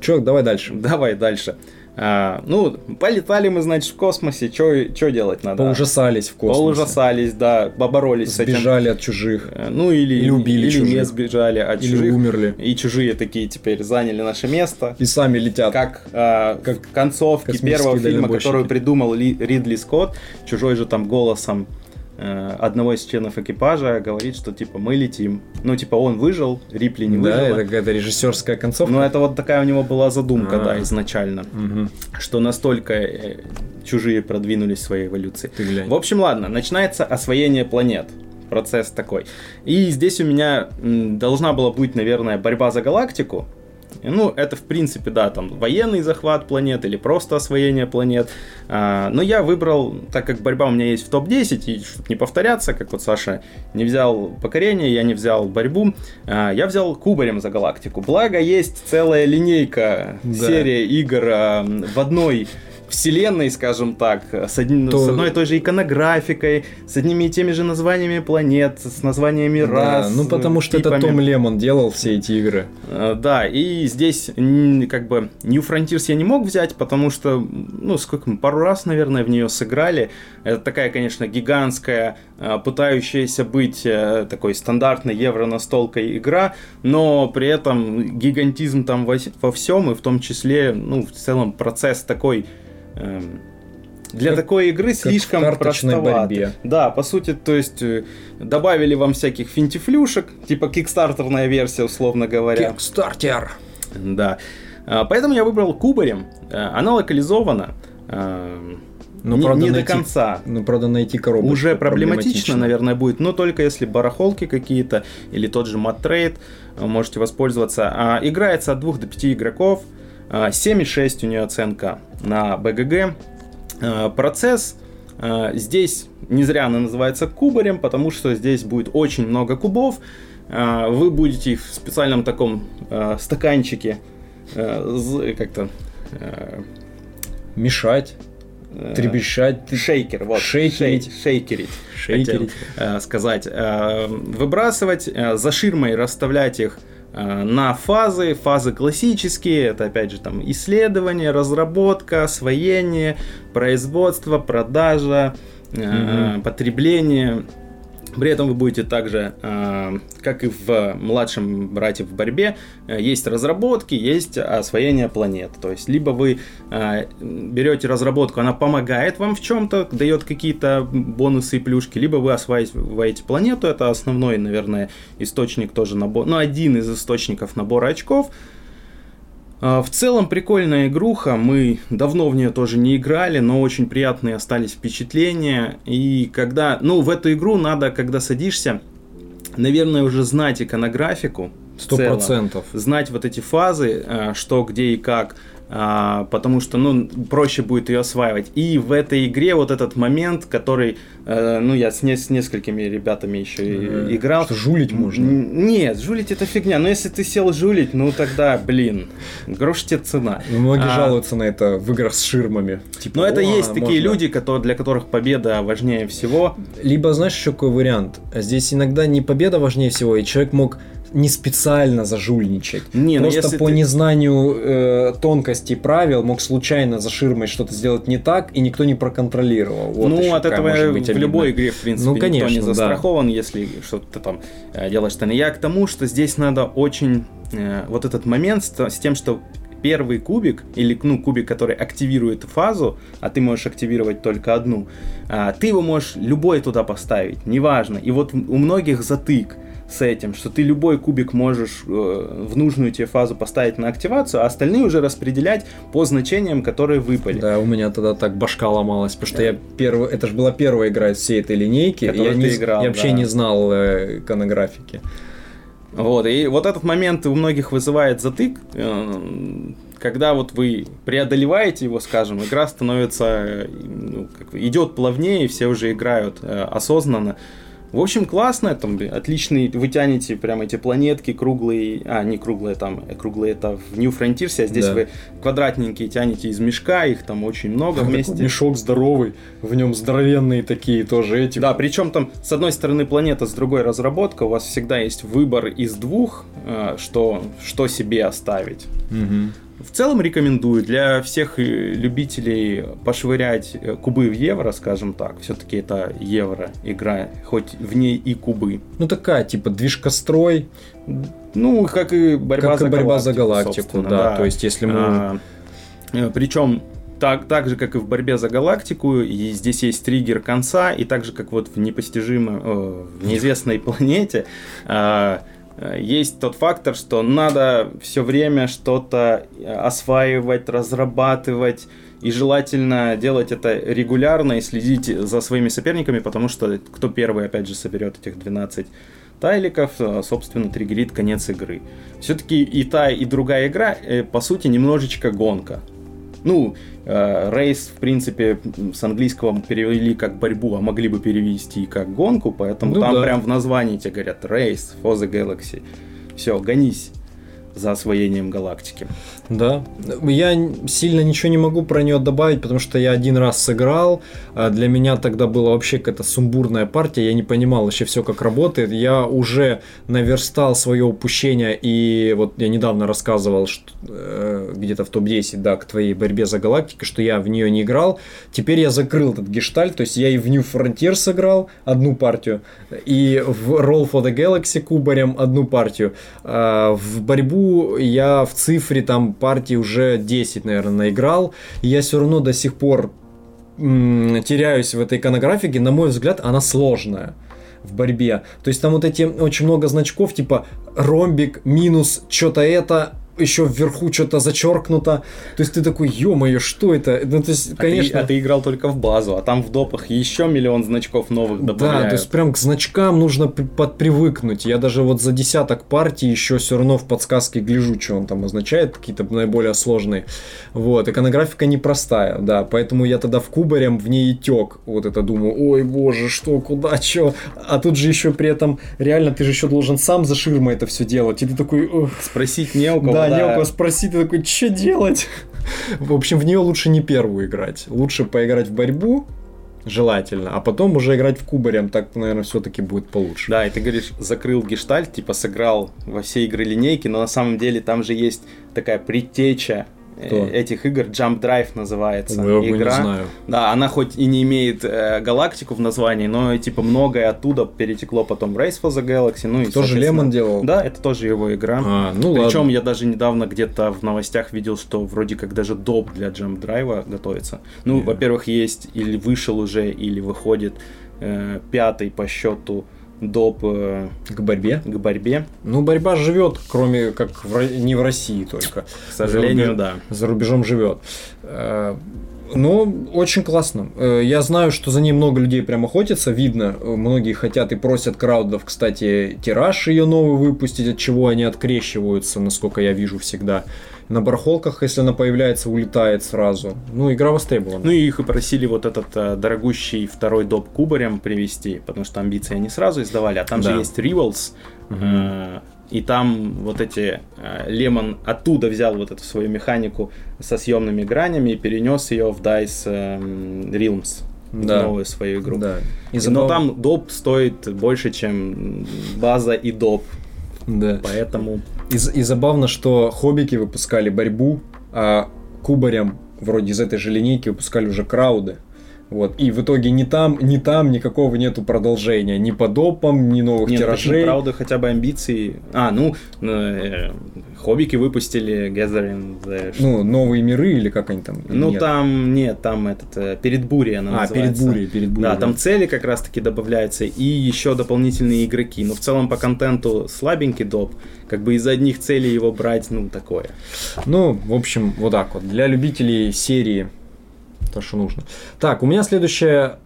Че, давай дальше.
Давай дальше. А, ну, полетали мы, значит, в космосе. Что делать надо?
Поужасались в космосе.
Поужасались, да, поборолись с этим.
Сбежали от чужих.
Э, Ну, или,
Или убили
или не
чужих.
сбежали от
Или
чужих.
умерли.
И чужие такие теперь заняли наше место.
И сами летят.
Как, а,
Как
в концовке
космические
первого фильма, который придумал Ли- Ридли Скотт, чужой же там голосом одного из членов экипажа говорит, что типа мы летим. Ну, типа он выжил, Рипли не
да,
выжила.
это какая-то режиссерская концовка.
Но это вот такая у него была задумка,
А.
да, изначально.
Мгм.
Что настолько э, чужие продвинулись в своей эволюции.
Ты глянь.
В общем, ладно, начинается освоение планет. Процесс такой. И здесь у меня должна была быть, наверное, борьба за галактику. Ну, это, в принципе, да, там, военный захват планет или просто освоение планет. А, но я выбрал, так как борьба у меня есть в топ-10, и чтобы не повторяться, как вот Саша не взял покорение, я не взял борьбу, а, я взял кубарем за галактику. Благо, есть целая линейка,
Да.
серия игр а, в одной вселенной, скажем так, с, одним-
То-
с одной и той же иконографикой, с одними и теми же названиями планет, с названиями
Да,
рас.
ну потому что это
типами.
Том Лемон делал все эти игры.
Э, Да, и здесь как бы New Frontiers я не мог взять, потому что, ну, сколько мы, пару раз, наверное, в нее сыграли. Это такая, конечно, гигантская, э, пытающаяся быть э, такой стандартной евро-настолкой игра, но при этом гигантизм там во, во всем, и в том числе, ну, в целом процесс такой... эм, для
Как-
такой игры
в
слишком
карточной
простоват.
борьбе.
Да, по сути, то есть э, добавили вам всяких финтифлюшек, типа кикстартерная версия, условно говоря.
Кикстартер.
Да. А, Поэтому я выбрал кубарем. А, Она локализована. а,
Но,
не,
правда,
не до
найти-
конца.
Ну, правда, найти коробочку
Уже проблематично, наверное, будет, но только если барахолки какие-то или тот же Маттрейд можете воспользоваться. А, играется от 2 до 5 игроков. А, 7,6 у нее оценка на БГГ. А, процесс а, здесь не зря она называется кубарем, потому что здесь будет очень много кубов. А, вы будете их в специальном таком стаканчике как-то
Мешать,
э,
требещать,
Шейкер, вот.
Шейкерить.
шей- шейкерить.
шейкерить.
хотел, э, сказать. Э, выбрасывать, э, за ширмой расставлять их э, на фазы. Фазы классические, это опять же там исследование, разработка, освоение, производство, продажа, э,
Мгм.
потребление. При этом вы будете также, э, как и в младшем брате в борьбе, э, есть разработки, есть освоение планет. То есть, либо вы э, берете разработку, она помогает вам в чем-то, дает какие-то бонусы и плюшки, либо вы осваиваете планету, это основной, наверное, источник тоже набора, ну, один из источников набора очков. А, В целом прикольная игруха, мы давно в нее тоже не играли, но очень приятные остались впечатления. И когда, ну, в эту игру надо, когда садишься, наверное, уже знать иконографику.
Сто процентов.
знать вот эти фазы, э, что, где и как, а, потому что, ну, проще будет ее осваивать. И в этой игре вот этот момент, который, э, ну, я с, не- с несколькими ребятами еще и-
Э,
играл.
Что жулить можно.
Нет, жулить это фигня. Но если ты сел жулить, ну тогда, блин, грош тебе цена.
Ну, Многие
А,
жалуются на это в играх с ширмами. Типа,
Но это
«О,
есть такие
можно».
люди, которые, для которых победа важнее всего.
Либо, знаешь, еще какой вариант? Здесь иногда не победа важнее всего, и человек мог не специально зажульничать.
Не, ну
Просто по
ты-
незнанию э, тонкостей правил мог случайно за ширмой что-то сделать не так, и никто не проконтролировал. Вот
ну, от этого
быть
в
обидная.
любой игре, в принципе,
Ну,
никто не
конечно, да.
застрахован, если что-то там э, делаешь. Я к тому, что здесь надо очень э, вот этот момент с, с тем, что первый кубик, или ну, кубик, который активирует фазу, а ты можешь активировать только одну, а, ты его можешь любой туда поставить, неважно. И вот у многих затык. С этим, что ты любой кубик можешь э, в нужную тебе фазу поставить на активацию, а остальные уже распределять по значениям, которые выпали.
Да, у меня тогда так башка ломалась, потому что я первый, это же была первая игра из всей этой линейки, я, не, играл, я вообще да. не знал э, иконографики.
Вот, и вот этот момент у многих вызывает затык, э, когда вот вы преодолеваете его, скажем, игра становится, ну, как, идет плавнее, все уже играют э, осознанно. В общем, классно, там отличный, вы тянете прямо эти планетки круглые, а, не круглые там, э, круглые это в New Frontiers, а здесь да. вы квадратненькие тянете из мешка, их там очень много там вместе.
Мешок здоровый, в нем здоровенные такие тоже эти.
Да, причем там с одной стороны планета, с другой разработка, у вас всегда есть выбор из двух, э, что, что себе оставить. Угу. В целом рекомендую для всех э, любителей пошвырять э, кубы в евро, скажем так. Все-таки это евро игра, хоть в ней и кубы.
Ну такая, типа движкострой.
Ну, как и борьба,
как
за,
и борьба галактику, за галактику, да. да. То есть, если мы... А,
э, причем так, так же, как и в борьбе за галактику, и здесь есть триггер конца, и так же, как вот в непостижимой, в неизвестной планете, Э, есть тот фактор, что надо все время что-то э, осваивать, разрабатывать, и желательно делать это регулярно и следить за своими соперниками, потому что кто первый, опять же, соберет этих 12 тайликов, э, собственно, триггерит конец игры. Все-таки и та, и другая игра, по сути, немножечко гонка. Ну, э, рейс, в принципе, с английского перевели как борьбу, а могли бы перевести как гонку, поэтому ну, там да. прям в названии тебе говорят Race for the Galaxy. Все, гонись за освоением галактики.
Да. Я сильно ничего не могу про нее добавить, потому что я один раз сыграл. А для меня тогда была вообще какая-то сумбурная партия. Я не понимал вообще все, как работает. Я уже наверстал свое упущение. И вот я недавно рассказывал, что э, где-то в топ-10, да, к твоей борьбе за галактику, что я в нее не играл. Теперь я закрыл этот гештальт. То есть я и в New Frontier сыграл одну партию. И в Roll for the Galaxy кубарем одну партию. А в борьбу я в цифре там партий уже 10, наверное, наиграл. И я все равно до сих пор м- теряюсь в этой иконографике. На мой взгляд, она сложная в борьбе. То есть там вот эти очень много значков, типа ромбик, минус, что-то это, еще вверху что-то зачеркнуто. То есть ты такой, ё-моё, что это? Ну, то есть, конечно...
А ты, а ты играл только в базу, а там в допах еще миллион значков новых добавляют.
Да, то есть прям к значкам нужно подпривыкнуть. Я даже вот за десяток партий еще все равно в подсказке гляжу, что он там означает, какие-то наиболее сложные. Вот, иконографика непростая, да, поэтому я тогда в кубарем в ней и тек. Вот это думаю, ой, боже, что, куда, что. А тут же еще при этом, реально, ты же еще должен сам за ширмой это все делать. И ты такой...
Спросить не у кого.
Да, да. Нёко спросить, ты такой, что делать? В общем, в нее лучше не первую играть. Лучше поиграть в борьбу, желательно, а потом уже играть в кубарем, так, наверное, все-таки будет получше.
Да, и ты говоришь, закрыл гештальт, типа сыграл во все игры линейки, но на самом деле там же есть такая предтеча кто? Э, этих игр Jump Drive называется.
Ой, игра. Не знаю.
Да, она хоть и не имеет э, галактику в названии, но типа многое оттуда перетекло потом Race for the Galaxy. Ну, и,
тоже Лемон делал?
Да, это тоже его игра. А, ну Причем ладно. я даже недавно где-то в новостях видел, что вроде как даже доп для Jump Drive готовится. Ну, yeah. во-первых, есть или вышел уже, или выходит э, пятый по счету доп э,
к борьбе.
К борьбе.
Ну, борьба живет, кроме как в, не в России только.
К сожалению, за рубеж,
да. За рубежом живет. Э, ну, очень классно. Э, я знаю, что за ней много людей прям охотятся, видно. Многие хотят и просят краудов, кстати, тираж ее новый выпустить, от чего они открещиваются, насколько я вижу всегда на барахолках, если она появляется, улетает сразу. Ну, игра востребована.
Ну, и их и просили вот этот а, дорогущий второй доп кубарем привести, потому что амбиции они сразу издавали, а там да. же есть Rivals, угу. э, и там вот эти Лемон э, оттуда взял вот эту свою механику со съемными гранями и перенес ее в Dice э, Realms да. новую свою игру. Да. И забав... Но там доп стоит больше, чем база и доп.
Да.
Поэтому...
И, и забавно, что хоббики выпускали борьбу, а кубарям вроде из этой же линейки выпускали уже крауды. Вот. И в итоге ни там, ни там никакого нету продолжения. Ни по допам, ни новых
Нет,
тиражей.
почему, правда, хотя бы амбиции. А, ну, э, хоббики выпустили Gathering the...
Ну, новые миры или как они там?
Ну,
Нет.
там, нет, там этот, э, перед бурей она
А, перед
называется.
бурей, перед бурей.
Да, там цели как раз-таки добавляются и еще дополнительные игроки. Но в целом по контенту слабенький доп. Как бы из-за одних целей его брать, ну, такое.
Ну, в общем, вот так вот. Для любителей серии то, что нужно. Так, у меня следующая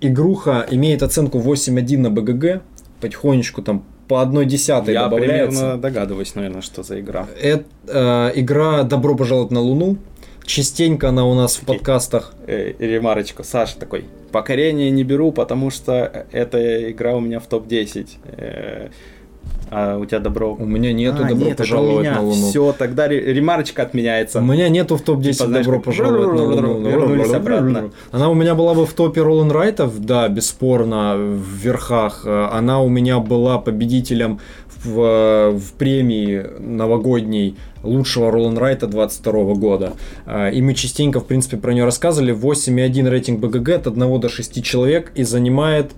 игруха имеет оценку 8.1 на БГГ. Потихонечку там по одной десятой
Я
добавляется.
примерно догадываюсь, наверное, что за игра.
Это э, игра «Добро пожаловать на Луну». Частенько она у нас в подкастах.
Э, ремарочку, Саша такой. Покорение не беру, потому что эта игра у меня в топ-10. Э, а у тебя добро...
У меня нету
А,
«Добро
нет,
пожаловать на Луну».
Все, тогда ре- ремарочка отменяется.
У меня нету в топ-10
Типа,
«Добро пожаловать на Луну».
вернулись обратно.
Она у меня была бы в топе Ролан Райтов, да, бесспорно, в верхах. Э, Она у меня была победителем в, э, в премии новогодней лучшего Ролан Райта 22 года. Э, И мы частенько, в принципе, про нее рассказывали. 8,1 рейтинг БГГ от 1 до 6 человек и занимает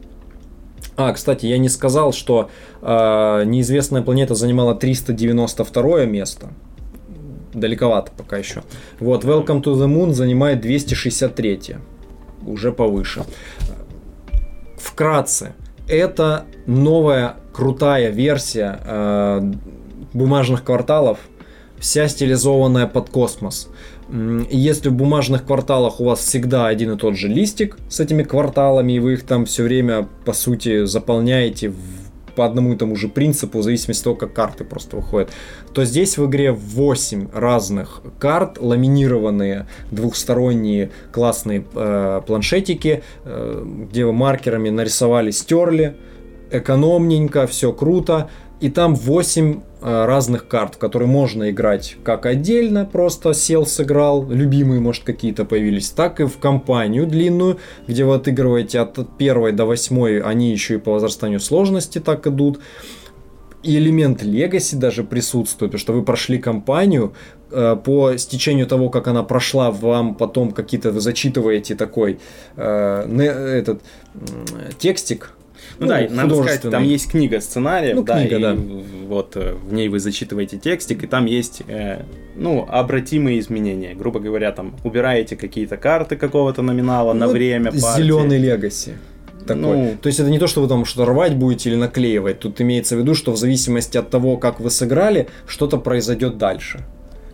а, кстати, я не сказал, что э, неизвестная планета занимала 392 место. Далековато пока еще. Вот, Welcome to the Moon занимает 263. Уже повыше. Вкратце, это новая крутая версия э, бумажных кварталов, вся стилизованная под космос. Если в бумажных кварталах у вас всегда один и тот же листик с этими кварталами, и вы их там все время, по сути, заполняете по одному и тому же принципу, в зависимости от того, как карты просто выходят, то здесь в игре 8 разных карт, ламинированные, двухсторонние классные э, планшетики, э, где вы маркерами нарисовали, стерли, экономненько, все круто. И там 8 э, разных карт, которые можно играть как отдельно, просто сел, сыграл, любимые, может, какие-то появились, так и в компанию длинную, где вы отыгрываете от первой до восьмой, они еще и по возрастанию сложности так идут. И элемент легаси даже присутствует, потому что вы прошли кампанию, э, по стечению того, как она прошла, вам потом какие-то вы зачитываете такой э, этот м, текстик.
Ну, да, надо сказать, там есть книга сценариев,
Ну,
да,
книга,
и
да.
вот э, в ней вы зачитываете текстик, и там есть, э, ну, обратимые изменения. Грубо говоря, там убираете какие-то карты какого-то номинала на
Ну,
время партии.
Зеленый легаси. Такой.
Ну.
То есть это не то, что вы там что-то рвать будете или наклеивать. Тут имеется в виду, что в зависимости от того, как вы сыграли, что-то произойдет дальше.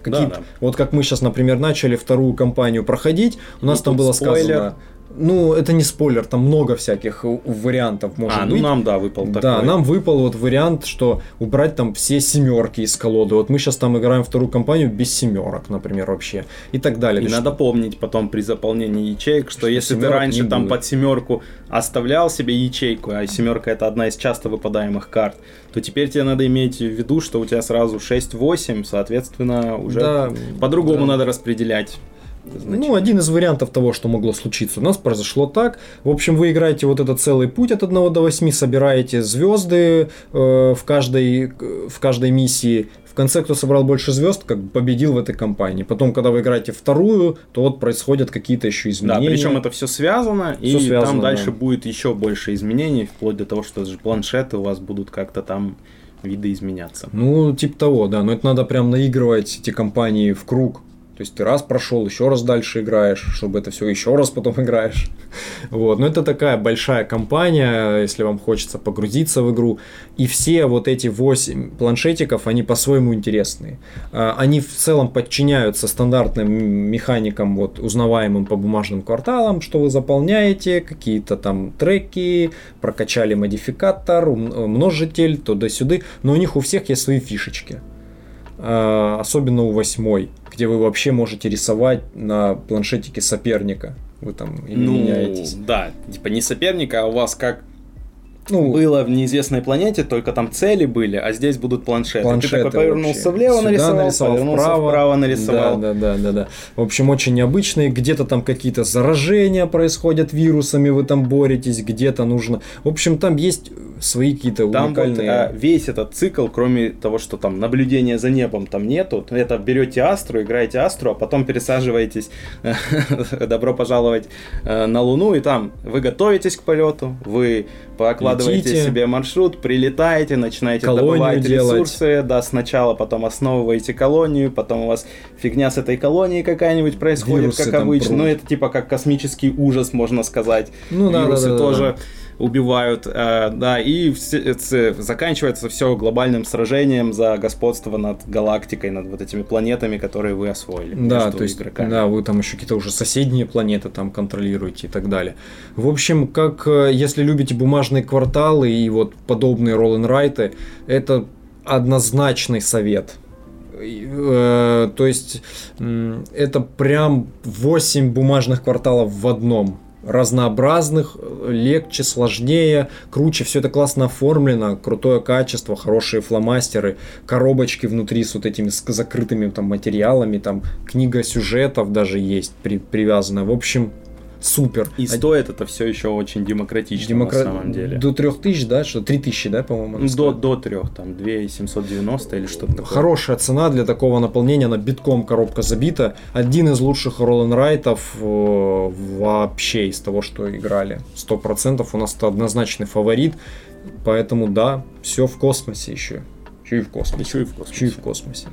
Какие-то-
да.
Вот как мы сейчас, например, начали вторую кампанию проходить, у нас
И
там
тут
было
спойлер.
сказано. Ну, это не спойлер, там много всяких вариантов может
а, ну
быть.
нам, да, выпал такой.
Да, нам выпал вот вариант, что убрать там все семерки из колоды. Вот мы сейчас там играем вторую кампанию без семерок, например, вообще. И так далее.
И
То есть,
надо помнить потом при заполнении ячеек, что,
Что
если ты раньше там
будет.
под семерку оставлял себе ячейку, а семерка это одна из часто выпадаемых карт, то теперь тебе надо иметь в виду, что у тебя сразу 6-8, соответственно, уже
Да,
по-другому
да.
надо распределять.
Ну, один из вариантов того, что могло случиться. У нас произошло так. В общем, вы играете вот этот целый путь от 1 до 8, собираете звезды э, в, каждой, в каждой миссии. В конце, кто собрал больше звезд, как бы победил в этой кампании. Потом, когда вы играете вторую, то вот происходят какие-то еще
Да,
изменения.
причем это все связано, и
Всё связано,
там дальше
да.
будет еще больше изменений, вплоть до того, что даже планшеты у вас будут как-то там видоизменяться.
Ну, типа того, да. Но это надо прям наигрывать эти компании в круг. То есть ты раз прошел, еще раз дальше играешь, чтобы это все еще раз потом играешь. Вот. Но это такая большая компания, если вам хочется погрузиться в игру. И все вот эти 8 планшетиков, они по-своему интересные. А, Они в целом подчиняются стандартным механикам, вот, узнаваемым по бумажным кварталам, что вы заполняете, какие-то там треки, прокачали модификатор, ум- множитель, туда-сюда. Но у них у всех есть свои фишечки. А, особенно у восьмой, где вы вообще можете рисовать на планшетике соперника. Вы там ими
Ну,
меняетесь.
да, типа не соперника, а у вас как ну, было в неизвестной планете, только там цели были, а здесь будут планшеты. планшеты Ты такой повернулся влево, Сюда нарисовал, нарисовал повернулся вправо, вправо нарисовал.
Да, да, да, да, да. В общем, очень необычные. Где-то там какие-то заражения происходят вирусами, вы там боретесь, где-то нужно. В общем, там есть свои какие-то
там уникальные... Вот, а, весь этот цикл, кроме того, что там наблюдения за небом там нету, это берете Астру, играете Астру, а потом пересаживаетесь, добро пожаловать э, на Луну, и там вы готовитесь к полету, вы покладываете Летите. себе маршрут, прилетаете, начинаете добывать делать. ресурсы, да, сначала потом основываете колонию, потом у вас фигня с этой колонией какая-нибудь происходит, Вирусы как обычно. Ну, это типа как космический ужас, можно сказать. Ну, Вирусы да, да, тоже. Да, да убивают, э, да, и все, заканчивается все глобальным сражением за господство над галактикой, над вот этими планетами, которые вы освоили.
Да, то есть, игроками. да, вы там еще какие-то уже соседние планеты там контролируете и так далее. В общем, как э, если любите бумажные кварталы и вот подобные ролл райты это однозначный совет. Э, то есть это прям 8 бумажных кварталов в одном разнообразных, легче, сложнее, круче, все это классно оформлено, крутое качество, хорошие фломастеры, коробочки внутри с вот этими закрытыми там материалами, там книга сюжетов даже есть при, привязана. В общем, супер.
И стоит это все еще очень демократично Демокра... на самом деле.
До 3000, да? Что 3000, да, по-моему?
Ну, до, до 3, там 2790 или что-то такое.
Хорошая цена для такого наполнения, она битком коробка забита. Один из лучших Роллен Райтов э, вообще из того, что играли. 100% у нас это однозначный фаворит. Поэтому да, все в космосе еще. Еще и в космосе.
Еще и в космосе.
Еще и в космосе.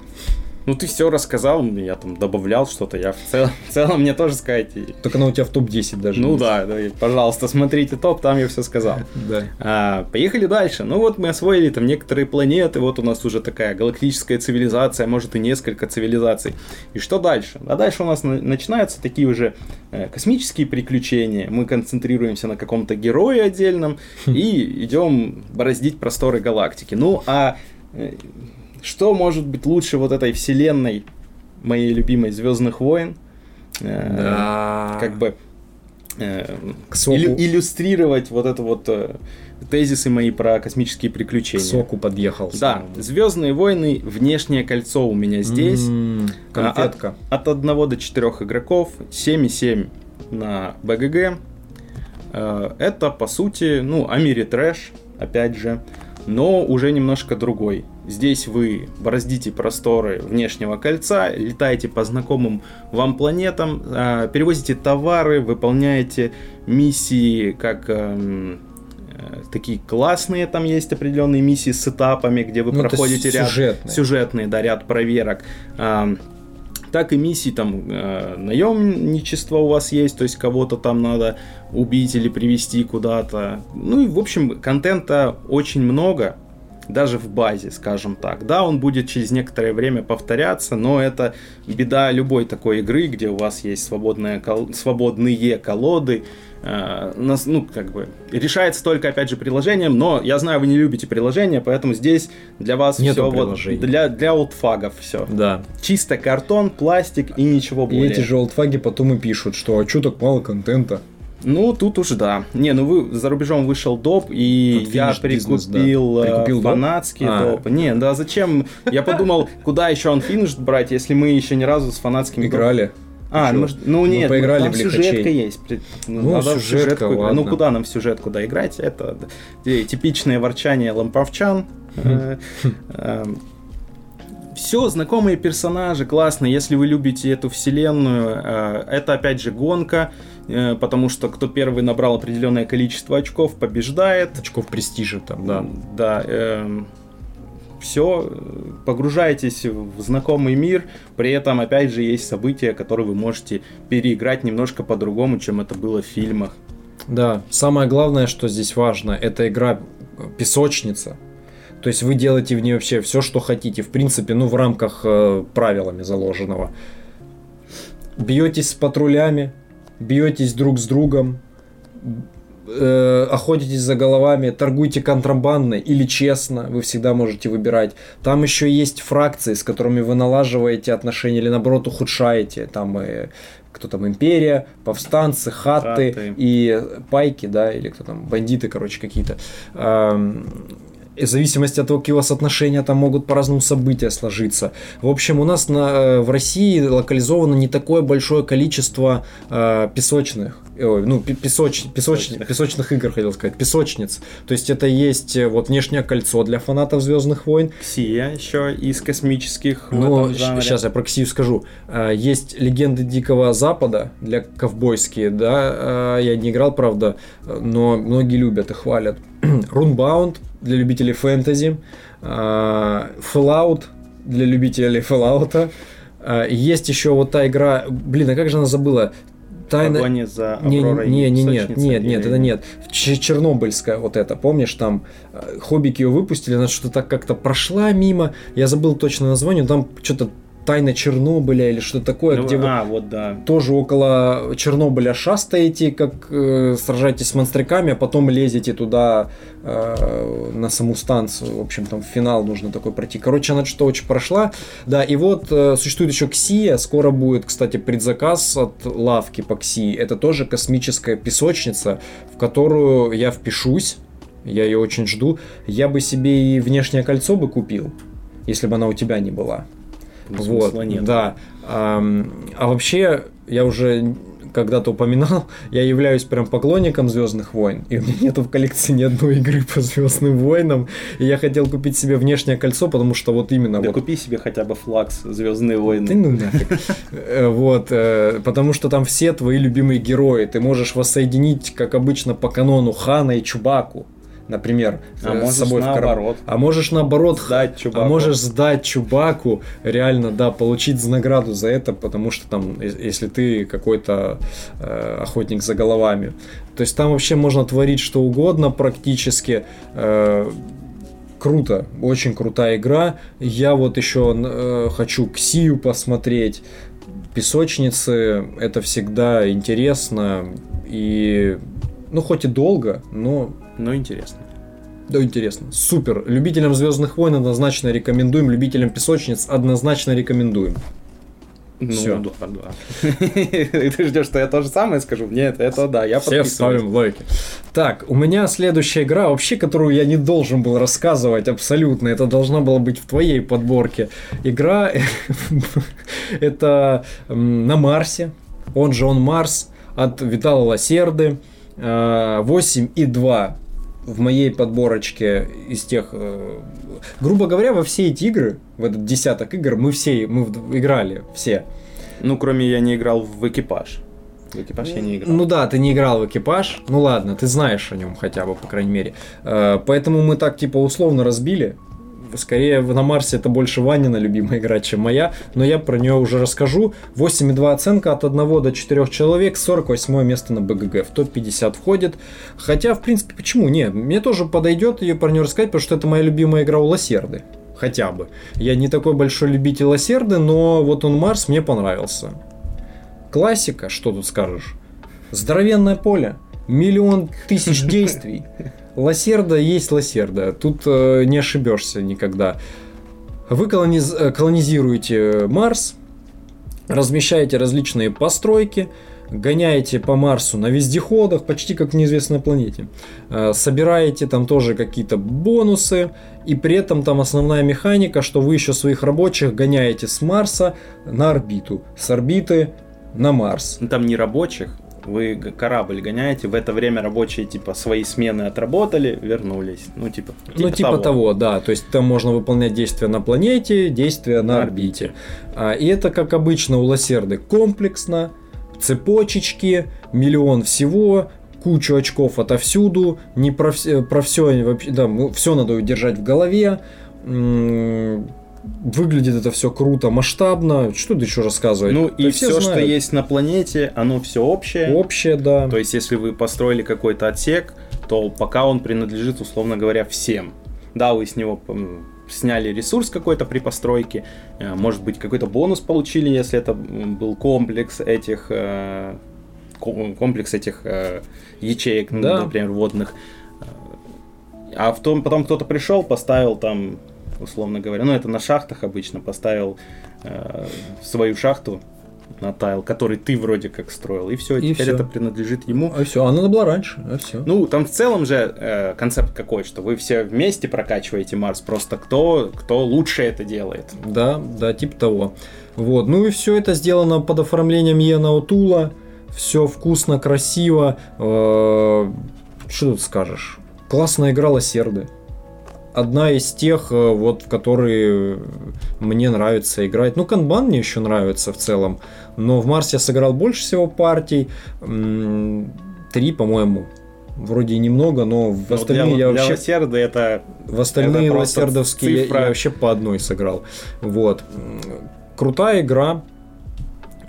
Ну, ты все рассказал, я там добавлял что-то, я в целом, в целом мне тоже сказать.
Только она у тебя в топ-10 даже.
Ну да, да, пожалуйста, смотрите топ, там я все сказал.
Да.
А, поехали дальше. Ну вот мы освоили там некоторые планеты, вот у нас уже такая галактическая цивилизация, может и несколько цивилизаций. И что дальше? А дальше у нас начинаются такие уже э, космические приключения. Мы концентрируемся на каком-то герое отдельном и идем бороздить просторы галактики. Ну а э, что может быть лучше вот этой вселенной моей любимой Звездных войн?
Э, да.
Как бы э, иллю- иллюстрировать вот это вот э, тезисы мои про космические приключения. К
соку подъехал.
Да, Звездные войны, внешнее кольцо у меня здесь.
М-м, конфетка.
От, от 1 до 4 игроков, 7,7 на БГГ. Это, по сути, ну, Амири Трэш, опять же, но уже немножко другой. Здесь вы бороздите просторы внешнего кольца, летаете по знакомым вам планетам, а, перевозите товары, выполняете миссии как эм, э, такие классные, там есть определенные миссии с этапами, где вы ну, проходите ряд сюжетные. сюжетные, да, ряд проверок. Так и миссии там э, наемничество у вас есть, то есть кого-то там надо убить или привести куда-то. Ну и в общем контента очень много, даже в базе, скажем так. Да, он будет через некоторое время повторяться, но это беда любой такой игры, где у вас есть свободные, кол- свободные колоды. Э, нас, ну, как бы, решается только, опять же, приложением, но я знаю, вы не любите приложения, поэтому здесь для вас
Нету
все вот для, для олдфагов все.
Да.
Чисто картон, пластик и ничего более.
И эти же олдфаги потом и пишут, что а что так мало контента.
Ну, тут уж да. Не, ну вы за рубежом вышел доп, и тут я прикупил, бизнес, да. прикупил фанатский доп. А. доп. Не, да зачем? Я подумал, куда еще он финиш брать, если мы еще ни разу с фанатскими
играли.
А, ну, ну нет,
мы поиграли
там
в
сюжетка есть.
Ну, ну сюжетка, сюжетку, ну, ладно.
Ну куда нам в сюжетку доиграть? Это типичное ворчание ламповчан. Э, Все знакомые персонажи, классно. Если вы любите эту вселенную, э, это опять же гонка. Э, потому что кто первый набрал определенное количество очков, побеждает.
Очков престижа там, да.
Да. Э, эм, все, погружаетесь в знакомый мир, при этом, опять же, есть события, которые вы можете переиграть немножко по-другому, чем это было в фильмах.
Да, самое главное, что здесь важно, это игра песочница. То есть вы делаете в ней вообще все, что хотите, в принципе, ну, в рамках э, правилами заложенного. Бьетесь с патрулями, бьетесь друг с другом, э, охотитесь за головами, торгуйте контрабандно или честно, вы всегда можете выбирать. Там еще есть фракции, с которыми вы налаживаете отношения или наоборот ухудшаете. Там э, кто там империя, повстанцы, хаты,
Хаты.
и пайки, да, или кто там, бандиты, короче, какие-то. Эм, и в зависимости от того, какие у вас отношения, там могут по-разному события сложиться. В общем, у нас на, э, в России локализовано не такое большое количество э, песочных, ой, ну, пе- песоч, песоч,
Песочных.
песочных игр, хотел сказать, песочниц. То есть это есть э, вот внешнее кольцо для фанатов Звездных войн,
Ксия еще из космических жанре.
сейчас я про Ксию скажу. А, Есть легенды Дикого Запада для ковбойские, да. Я не играл, правда, но многие любят и хвалят. Runebound для любителей фэнтези. а, Fallout для любителей Fallout. А, Есть еще вот та игра, блин, а как же она забыла? Тайна...
Погони за
Не,
Авророй
не, не, нет, нет, нет,
или-
это нет. Чернобыльская вот это, помнишь, там э, Хоббики ее выпустили, она что-то так как-то прошла мимо, я забыл точно название, там что-то Тайна Чернобыля или что-то такое,
Ну,
где вы
а, вот да.
тоже около Чернобыля шастаете, как э, сражаетесь с монстряками, а потом лезете туда э, на саму станцию. В общем, там в финал нужно такой пройти. Короче, она что-то очень прошла. Да, и вот э, существует еще Ксия. Скоро будет, кстати, предзаказ от лавки по Ксии. Это тоже космическая песочница, в которую я впишусь. Я ее очень жду. Я бы себе и внешнее кольцо бы купил, если бы она у тебя не была. Вот,
нет.
да. Ам, А, вообще, я уже когда-то упоминал, я являюсь прям поклонником Звездных войн, и у меня нету в коллекции ни одной игры по Звездным войнам. И я хотел купить себе внешнее кольцо, потому что вот именно
Да
вот
купи себе хотя бы флакс Звездные войны.
ну нафиг. Э, Вот, э, потому что там все твои любимые герои. Ты можешь воссоединить, как обычно, по канону Хана и Чубаку, например,
А
э, с собой в карман. А можешь наоборот
Сдать
а
Чубаку.
можешь сдать Чубаку, реально, да, получить награду за это, потому что там, е- если ты какой-то э, охотник за головами. То есть там вообще можно творить что угодно практически. Э, круто, очень крутая игра. Я вот еще э, хочу Ксию посмотреть. Песочницы это всегда интересно и ну хоть и долго, но
Ну, интересно.
да, интересно. Супер. Любителям Звездных войн однозначно рекомендуем. Любителям песочниц однозначно рекомендуем.
Ну,
Всё.
да, да. Ты ждешь, что я то же самое скажу? Нет, это да, я
Все ставим лайки. Так, у меня следующая игра, вообще, которую я не должен был рассказывать абсолютно. Это должна была быть в твоей подборке. Игра это на Марсе. Он же он Марс от Витала Лосерды. Э, 8 и 2 в моей подборочке из тех, э, грубо говоря, во все эти игры, в этот десяток игр, мы все, мы играли, все.
Ну, кроме я не играл в экипаж. В экипаж я не играл.
Ну да, ты не играл в экипаж. Ну ладно, ты знаешь о нем хотя бы, по крайней мере. Э, Поэтому мы так типа условно разбили. Скорее на Марсе это больше Ванина любимая игра, чем моя, но я про нее уже расскажу. 8,2 оценка от 1 до 4 человек, 48 место на БГГ, в топ-50 входит. Хотя, в принципе, почему? Не, мне тоже подойдет ее про нее рассказать, потому что это моя любимая игра у Лосерды. Хотя бы. Я не такой большой любитель Лосерды, но вот он Марс мне понравился. Классика, что тут скажешь? Здоровенное поле, миллион тысяч действий. Лосерда есть лосерда, тут э, не ошибешься никогда. Вы колониз- э, колонизируете Марс, размещаете различные постройки, гоняете по Марсу на вездеходах, почти как в неизвестной планете. Э, Собираете там тоже какие-то бонусы, и при этом там основная механика, что вы еще своих рабочих гоняете с Марса на орбиту, с орбиты на Марс.
Там не рабочих, вы корабль гоняете, в это время рабочие типа свои смены отработали, вернулись. Ну, типа,
ну, типа того. да. То есть там можно выполнять действия на планете, действия на
На
орбите. А, и это, как обычно, у Лосерды комплексно, цепочечки, миллион всего, кучу очков отовсюду, не про, все, про все вообще, да, все надо удержать в голове. Выглядит это все круто, масштабно. Что тут еще рассказывать?
Ну, и все, что
знают.
есть на планете, оно все общее.
Общее, да.
То есть, если вы построили какой-то отсек, то пока он принадлежит, условно говоря, всем. Да, вы с него сняли ресурс какой-то при постройке, э, может быть, какой-то бонус получили, если это был комплекс этих э, ко- комплекс этих э, ячеек,
Да.
например, водных. А в том, потом кто-то пришел, поставил там, условно говоря, ну это на шахтах обычно, поставил э, свою шахту, на тайл, который ты вроде как строил, и все,
И
теперь
всё.
это принадлежит ему.
А все, она была раньше, а все.
Ну, там в целом же э, концепт какой, что вы все вместе прокачиваете Марс, просто кто, кто лучше это делает.
Да, да, типа того. Вот, ну и все это сделано под оформлением Йена Отула. Все вкусно, красиво. Э, Что тут скажешь? Классно играла Серды. Одна из тех, э, вот, в которые мне нравится играть. Ну, канбан мне еще нравится в целом. Но в Марсе я сыграл больше всего партий. Три, по-моему. Вроде немного, но в
Но
остальные
для,
я
для
вообще
Лассерда это
в остальные
Это просто
лассердовские я, я вообще по одной сыграл. Вот. Крутая игра.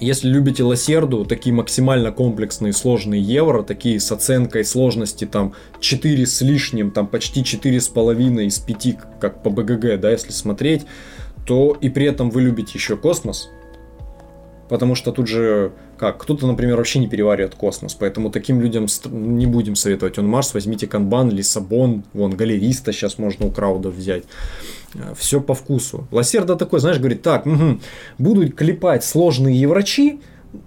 Если любите лассерду, такие максимально комплексные сложные евро, такие с оценкой сложности там 4 с лишним, там почти 4,5 из 5, как по БГГ, да, если смотреть, то и при этом вы любите еще космос, Потому что тут же, как, кто-то, например, вообще не переваривает космос, поэтому таким людям не будем советовать. Он Марс, возьмите Канбан, Лиссабон, вон, Галериста сейчас можно у краудов взять. Все по вкусу. Лассерда такой, знаешь, говорит, так, мгм, буду клепать сложные еврачи,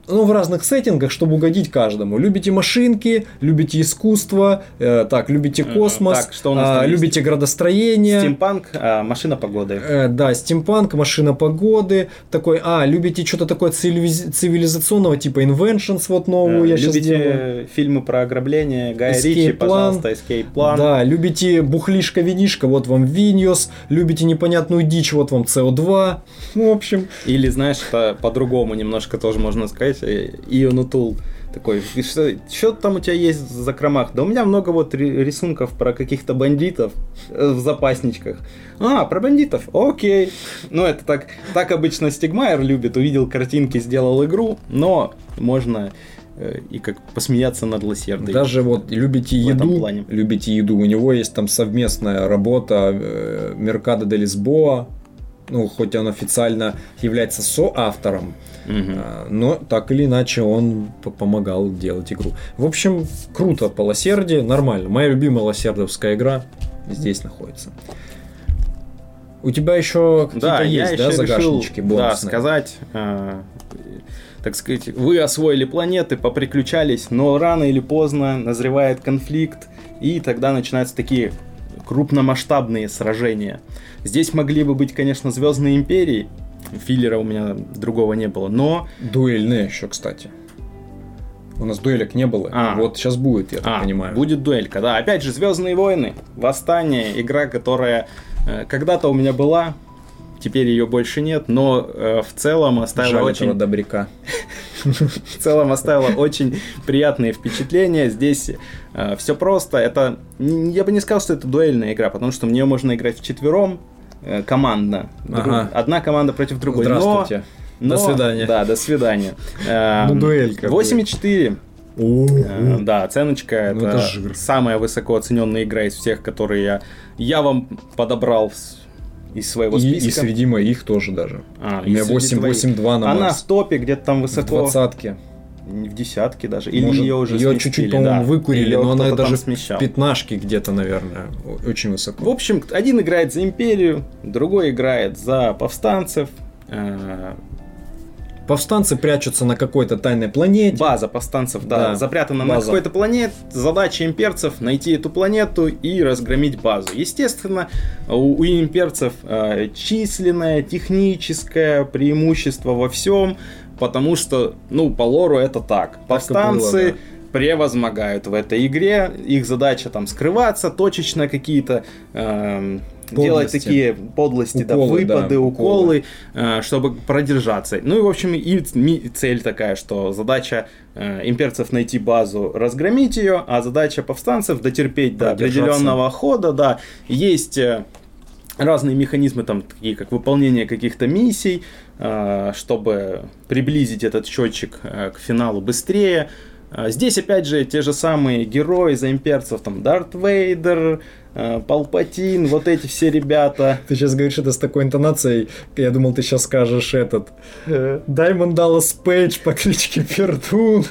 ну, в разных сеттингах, чтобы угодить каждому. Любите машинки, любите искусство, э, так, любите космос,
Так, что у нас
а,
там есть?
любите градостроение.
стимпанк, а, машина погоды.
Э, да, стимпанк, машина погоды, такой, а, любите что-то такое цивилиз- цивилизационного, типа Inventions, вот новую
Э,
я сейчас
Любите
делаю.
фильмы про ограбление Гая
Escape
Ричи,
Plan.
пожалуйста, Escape Plan.
Да, любите бухлишка-винишка, вот вам Виньос, любите непонятную дичь, вот вам CO2. Ну, в общем,
Или, знаешь, это по-другому немножко тоже можно сказать. Ион Тул такой, «И что, что там у тебя есть в закромах? Да у меня много вот ри- рисунков про каких-то бандитов э, в запасничках. А, про бандитов, окей. Ну, это так, так обычно Стигмайер любит. Увидел картинки, сделал игру, но можно э, и как посмеяться над Лосердой.
даже вот любите еду,
плане.
любите еду, у него есть там совместная работа э, Меркадо де Лисбоа, ну, хоть он официально является соавтором. А, Но так или иначе он помогал делать игру. В общем, круто по Лосерде, нормально. Моя любимая лосердовская игра здесь находится. У тебя еще какие-то
Да,
есть, да, загашнички
решил, да,
бонусные?
сказать, э, так сказать, вы освоили планеты, поприключались, но рано или поздно назревает конфликт, и тогда начинаются такие крупномасштабные сражения. Здесь могли бы быть, конечно, Звездные империи, филлера у меня другого не было, но
Дуэльные еще, кстати. У нас дуэлек не было.
А.
Вот сейчас будет, я так
А,
понимаю.
будет дуэлька, да. Опять же, Звездные войны, Восстание, игра, которая э, когда-то у меня была, теперь ее больше нет, но э, в целом оставила
Жаль
очень
добряка.
в целом оставила очень приятные впечатления. Здесь все просто. Это я бы не сказал, что это дуэльная игра, потому что в нее можно играть вчетвером э, командно.
Ага.
Одна команда против другой.
Здравствуйте.
но-
До свидания.
Да, до свидания. Э,
Ну, дуэлька,
8,4. Э,
О,
Да, оценочка
Ну,
это,
это жир.
самая высоко оцененная игра из всех, которые я, я вам подобрал из своего
И,
списка.
и среди моих тоже даже.
А,
У меня
и среди
8,
твоих.
8-2 на
Она в топе где-то там
В
высоко.
двадцатке.
В десятке даже. Или
Может,
ее уже сместили,
чуть-чуть, по-моему,
да.
выкурили, но она даже
смещал.
Пятнашки где-то, наверное. Очень высоко.
В общем, один играет за империю, другой играет за повстанцев. Э,
Повстанцы прячутся на какой-то тайной планете.
База повстанцев, да,
Да,
запрятана на
база.
какой-то планете. Задача имперцев найти эту планету и разгромить базу. Естественно, у, у имперцев э, численное, техническое преимущество во всем, потому что, ну, по лору это так. Повстанцы
было, да.
превозмогают в этой игре. Их задача там скрываться, точечно какие-то эм, делать
Подлости.
такие подлости, да,
Уколы, да,
выпады,
уколы.
уколы, э, чтобы продержаться. Ну и, в общем, и цель такая, что задача э, имперцев найти базу, разгромить ее, а задача повстанцев дотерпеть до определенного хода, да. Есть э, разные механизмы, там, такие как выполнение каких-то миссий, чтобы приблизить этот счетчик к финалу быстрее. А Здесь, опять же, те же самые герои за имперцев, там, Дарт Вейдер, Палпатин, вот эти все ребята.
Ты сейчас говоришь это с такой интонацией, я думал, ты сейчас скажешь этот. Даймонд Даллас Пейдж по кличке Пердун.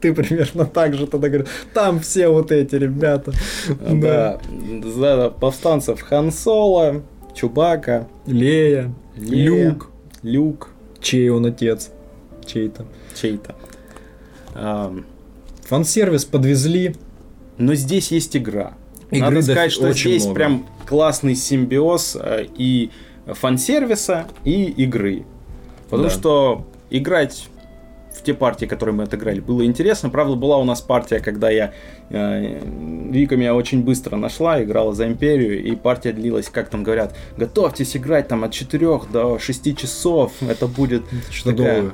Ты примерно так же тогда говоришь. Там все вот эти ребята.
Да. За повстанцев Хан Соло, Чубака,
Лея,
Лея,
Люк,
Люк.
чей он отец. чей-то.
Чей-то. А,
Фан-сервис подвезли.
но здесь есть игра.
Игры
Надо сказать, что здесь
много.
прям классный симбиоз э, и фан-сервиса, и игры. Потому
Да.
что играть в те партии, которые мы отыграли, было интересно. Правда, была у нас партия, когда я... э, Вика меня очень быстро нашла, играла за Империю, и партия длилась, как там говорят, готовьтесь играть там от 4 до 6 часов, это будет...
Что-то
такая,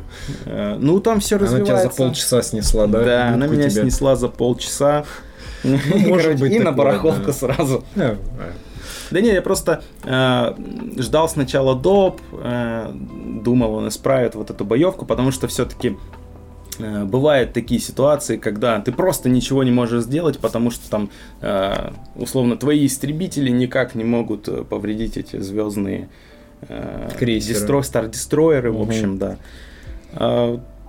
э, ну, там все
Она
развивается.
тебя за полчаса снесла, да?
Да, она
Губку
меня
тебе.
снесла за полчаса.
Может
Короче,
быть
И на барахолку сразу.
Э,
Да не, я просто э, ждал сначала доп, э, думал, он исправит вот эту боевку, потому что все-таки бывают такие ситуации, когда ты просто ничего не можешь сделать, потому что там, э, условно, твои истребители никак не могут э, повредить эти звездные э,
Крейсеры.
дестро- стар-дестройеры, в
Мгм.
общем, да.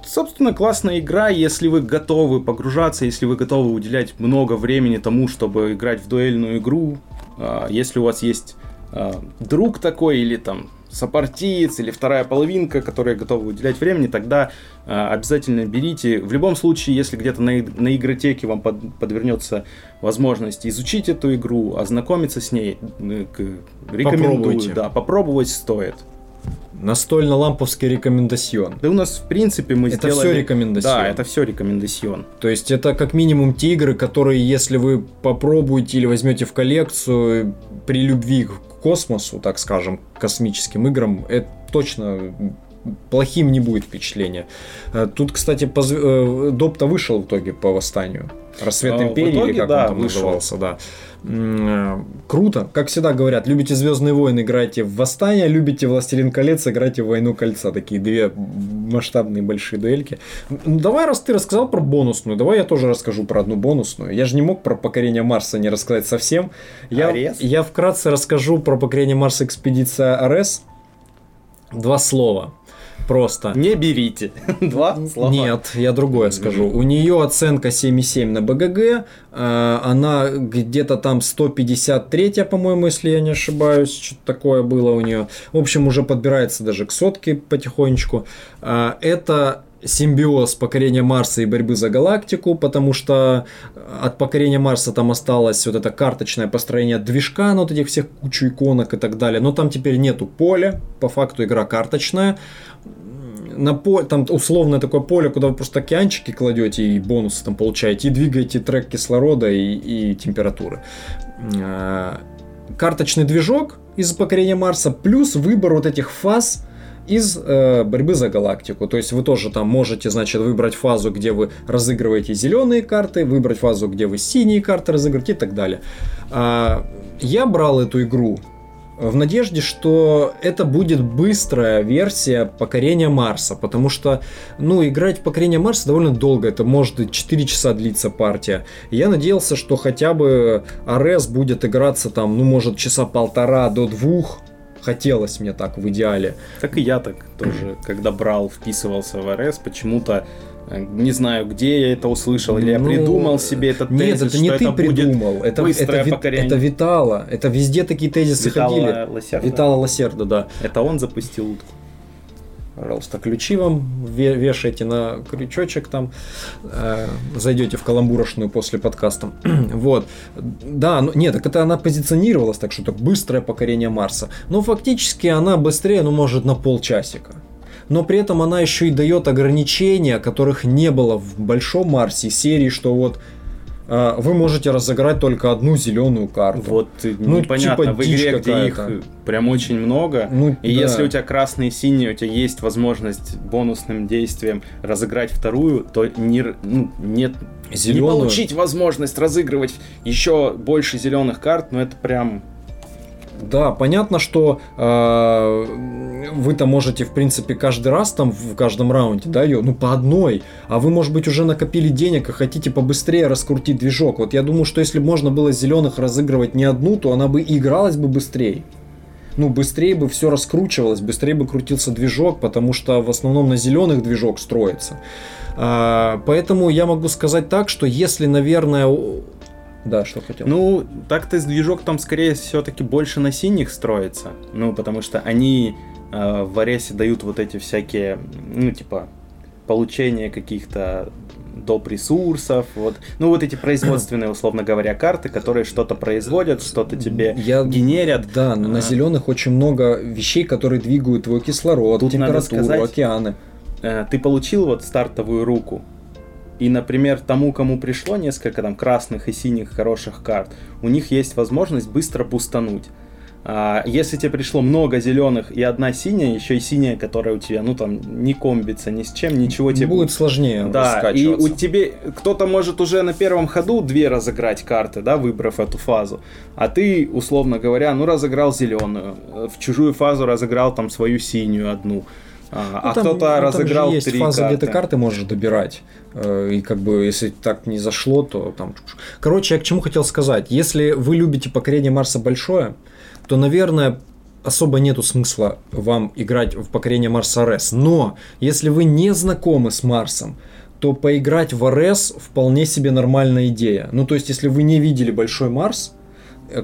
Собственно, классная игра, если вы готовы погружаться, если вы готовы уделять много времени тому, чтобы играть в дуэльную игру, а, если у вас есть а, друг такой или там сопартиец или вторая половинка, которые готовы уделять времени, тогда а, обязательно берите. В любом случае, если где-то на, на игротеке вам под- подвернется возможность изучить эту игру, ознакомиться с ней, э, рекомендую.
Попробуйте.
Да, попробовать стоит.
Настольно-ламповский рекомендацион.
Да у нас, в принципе, мы
Это
сделали...
все рекомендацион.
Да, это все рекомендацион.
То есть это как минимум те игры, которые, если вы попробуете или возьмете в коллекцию при любви к космосу, так скажем, к космическим играм, это точно плохим не будет впечатления. Э, Тут, кстати, позв- э, Доп-то вышел в итоге по восстанию. Рассвет
в
Империи, или
итоге,
как
да,
он там
вышел.
назывался, да. Э, Круто. Как всегда говорят, любите Звездные войны, играйте в Восстание, любите Властелин колец, играйте в Войну кольца. Такие две масштабные большие дуэльки. Ну, давай, раз ты рассказал про бонусную, давай я тоже расскажу про одну бонусную. Я же не мог про покорение Марса не рассказать совсем. Я,
Арес?
я вкратце расскажу про покорение Марса экспедиция Арес. Два слова. Просто.
Не берите. Два слова.
Нет, я другое скажу. У нее оценка 7,7 на БГГ. э, Она где-то там 153, по-моему, если я не ошибаюсь. Что-то такое было у нее. В общем, уже подбирается даже к сотке потихонечку. Э, Это симбиоз покорения Марса и борьбы за галактику, потому что от покорения Марса там осталось вот это карточное построение движка, ну, вот этих всех кучу иконок и так далее. Но там теперь нету поля, по факту игра карточная на по... там условное такое поле, куда вы просто океанчики кладете и бонусы там получаете, и двигаете трек кислорода и, и температуры. А, Карточный движок из покорения Марса, плюс выбор вот этих фаз из э, борьбы за галактику. То есть вы тоже там можете, значит, выбрать фазу, где вы разыгрываете зеленые карты, выбрать фазу, где вы синие карты разыгрываете и так далее. А, я брал эту игру в надежде, что это будет быстрая версия покорения Марса, потому что, ну, играть в покорение Марса довольно долго, это может и 4 часа длиться партия. Я надеялся, что хотя бы Арес будет играться там, ну, может, часа полтора до двух, хотелось мне так в идеале.
Так и я так тоже, когда брал, вписывался в РС, почему-то э, не знаю, где я это услышал, или я
Ну,
придумал себе этот
Нет,
тезис,
это не ты
это
придумал, это, это, ви- это Витала, это везде такие тезисы ходили.
Витала Лосерда.
Витала Лосерда, да.
Это он запустил утку.
Пожалуйста, ключи вам ве- вешайте на крючочек там, э, зайдете в каламбурошную после подкаста. вот. Да, ну, нет, так это она позиционировалась так, что так быстрое покорение Марса. Но фактически она быстрее, ну, может, на полчасика. Но при этом она еще и дает ограничения, которых не было в Большом Марсе серии, что вот вы можете разыграть только одну зеленую карту.
Вот э,
Ну,
непонятно,
типа
в игре, где их прям очень много,
Ну,
и
да.
если у тебя красные и синие, у тебя есть возможность бонусным действием разыграть вторую, то не, ну, нет, не
Зелёную.
получить возможность разыгрывать еще больше зеленых карт, ну это прям
Да, понятно, что э, вы-то можете, в принципе, каждый раз там в каждом раунде, да, ее, ну, по одной, а вы, может быть, уже накопили денег и хотите побыстрее раскрутить движок. Вот я думаю, что если бы можно было зеленых разыгрывать не одну, то она бы игралась бы быстрее. Ну, быстрее бы все раскручивалось, быстрее бы крутился движок, потому что в основном на зеленых движок строится. А, поэтому я могу сказать так, что если, наверное... Да, что хотел.
Ну, так-то движок там скорее все-таки больше на синих строится. Ну, потому что они э, в Аресе дают вот эти всякие, ну, типа, получения каких-то доп. ресурсов, вот, ну вот эти производственные, условно говоря, карты, которые что-то производят, что-то тебе
Я-
генерят.
Да, но на
А.
зеленых очень много вещей, которые двигают твой кислород,
Тут
температуру,
сказать-
океаны.
Э, Ты получил вот стартовую руку, и, например, тому, кому пришло несколько там красных и синих хороших карт, у них есть возможность быстро бустануть. А если тебе пришло много зеленых и одна синяя, еще и синяя, которая у тебя, ну там, не комбится ни с чем, ничего тебе
Будет сложнее
Да, и у тебе кто-то может уже на первом ходу две разыграть карты, да, выбрав эту фазу. А ты, условно говоря, ну разыграл зеленую, э, в чужую фазу разыграл там свою синюю одну. А,
Ну,
а
там-
кто-то
там
разыграл
же есть
три
фаза,
карты.
где ты карты можешь добирать. Э, И как бы, если так не зашло, то там... Короче, я к чему хотел сказать. Если вы любите покорение Марса большое, то, наверное, особо нету смысла вам играть в покорение Марса РС. Но, если вы не знакомы с Марсом, то поиграть в РС вполне себе нормальная идея. Ну, то есть, если вы не видели Большой Марс,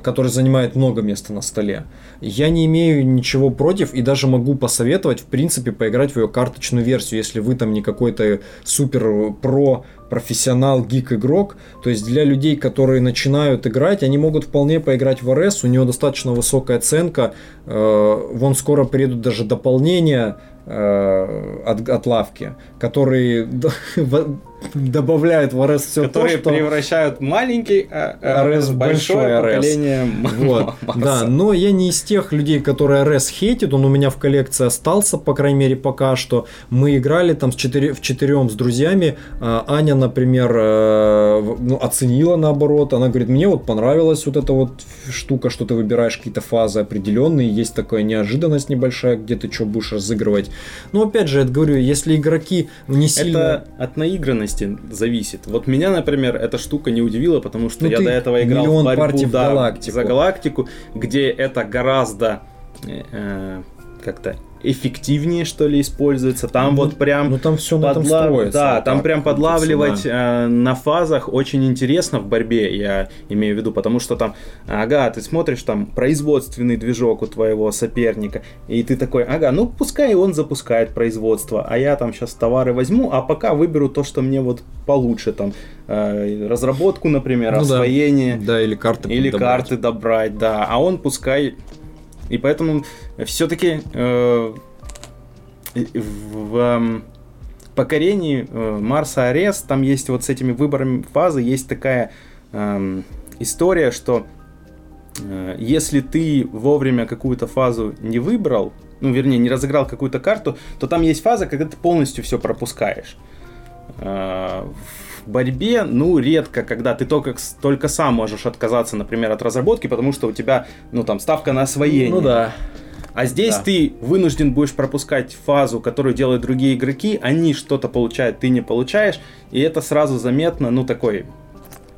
который занимает много места на столе, я не имею ничего против и даже могу посоветовать, в принципе, поиграть в ее карточную версию, если вы там не какой-то супер про профессионал, гик игрок. То есть для людей, которые начинают играть, они могут вполне поиграть в РС, у него достаточно высокая оценка, э, вон скоро приедут даже дополнения э, от, от лавки, которые добавляют в РС все
которые
то, что...
превращают маленький
RS
в большое
RS.
поколение
Вот, да, но я не из тех людей, которые РС хейтят, он у меня в коллекции остался, по крайней мере, пока что. Мы играли там с четыре, в четырем с друзьями, А, Аня, например, э, ну, оценила наоборот, она говорит, мне вот понравилась вот эта вот штука, что ты выбираешь какие-то фазы определенные, есть такая неожиданность небольшая, где ты что будешь разыгрывать. Но опять же, я говорю, если игроки не сильно...
Это от наигранности зависит. Вот меня, например, эта штука не удивила, потому что
Ну,
я до этого играл в борьбу
партий в
да,
галактику.
за галактику, где это гораздо э, э, как-то эффективнее, что ли, используется. Там
Ну,
вот прям
Ну там все на этом строится.
Да,
вот
там
так
прям подлавливать э, на фазах очень интересно в борьбе, я имею в виду, потому что там, ага, ты смотришь там производственный движок у твоего соперника, и ты такой, ага, ну пускай он запускает производство, а я там сейчас товары возьму, а пока выберу то, что мне вот получше, там, э, разработку, например,
Ну да.
освоение.
Да, или карты
Или
подобрать.
карты добрать, да. А он пускай. И поэтому все-таки в эм, покорении э, Марса Арест там есть вот с этими выборами фазы есть такая эм, история, что э, если ты вовремя какую-то фазу не выбрал, ну вернее не разыграл какую-то карту, то там есть фаза, когда ты полностью все пропускаешь. Э, в борьбе, ну, редко, когда ты только, только сам можешь отказаться, например, от разработки, потому что у тебя, ну, там, ставка на освоение.
Ну да.
А здесь
Да.
ты вынужден будешь пропускать фазу, которую делают другие игроки, они что-то получают, ты не получаешь, и это сразу заметно, ну, такой...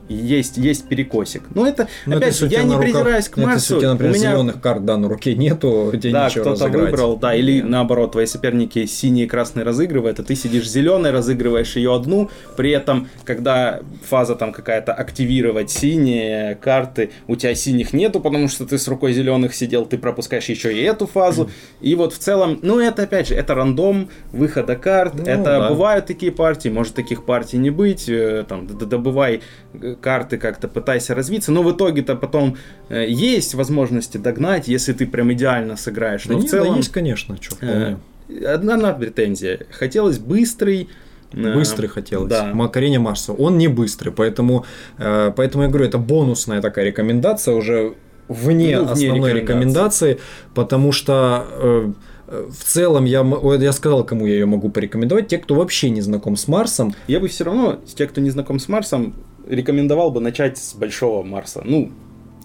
Есть, есть перекосик. Но это,
Ну,
опять
это
же, я не
руках-
придираюсь к
это
Марсу.
Если у тебя, например,
у меня
зеленых карт, да, на руке нету, тебе
да,
ничего
кто-то выбрал, да, или наоборот, твои соперники синие и красные разыгрывают, а ты сидишь зеленый, разыгрываешь ее одну, при этом, когда фаза там какая-то активировать синие карты, у тебя синих нету, потому что ты с рукой зеленых сидел, ты пропускаешь еще и эту фазу, и вот в целом, ну это опять же, это рандом выхода карт,
Ну,
это
да.
бывают такие партии, может таких партий не быть, э, там, добывай э, карты как-то, пытайся развиться, но в итоге-то потом э, есть возможности догнать, если ты прям идеально сыграешь.
Да
Но в
нет, да
целом
есть, конечно, что
э, одна, одна претензия. Хотелось быстрый. э,
Быстрый хотелось.
Да.
Макарение Марса. Он не быстрый, поэтому, э, поэтому я говорю, это бонусная такая рекомендация уже вне,
Ну, вне
основной
рекомендации.
рекомендации, потому что э, э, в целом я, я сказал, кому я ее могу порекомендовать. Те, кто вообще не знаком с Марсом,
Я бы все равно, те, кто не знаком с Марсом, рекомендовал бы начать с Большого Марса. Ну,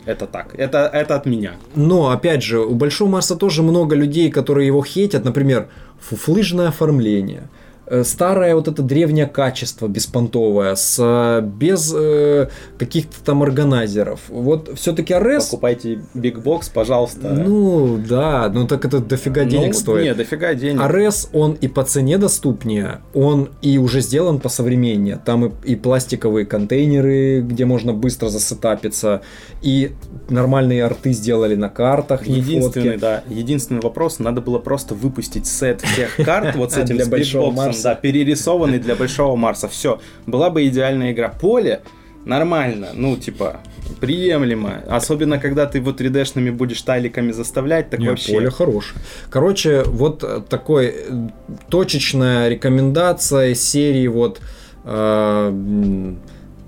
это так. Это, это от меня.
Но, опять же, у Большого Марса тоже много людей, которые его хейтят. Например, фуфлыжное оформление. Э, Старое вот это древнее качество беспонтовое, с, э, без э, каких-то там органайзеров. Вот все-таки РС...
Покупайте Box, пожалуйста.
Ну, да, ну так это дофига денег
Ну,
стоит.
Не, дофига денег.
АРС, он и по цене доступнее, он и уже сделан по современнее. Там и, и пластиковые контейнеры, где можно быстро засетапиться, и нормальные арты сделали на картах,
Единственный, да, единственный вопрос, надо было просто выпустить сет всех карт вот с этим
Для Большого Марса.
да, перерисованный для Большого Марса. Все, была бы идеальная игра. Поле нормально, ну, типа, приемлемо. Особенно, когда ты вот 3D-шными будешь тайликами заставлять, так
Не,
вообще...
поле хорошее. Короче, вот э, такой э, точечная рекомендация серии вот э,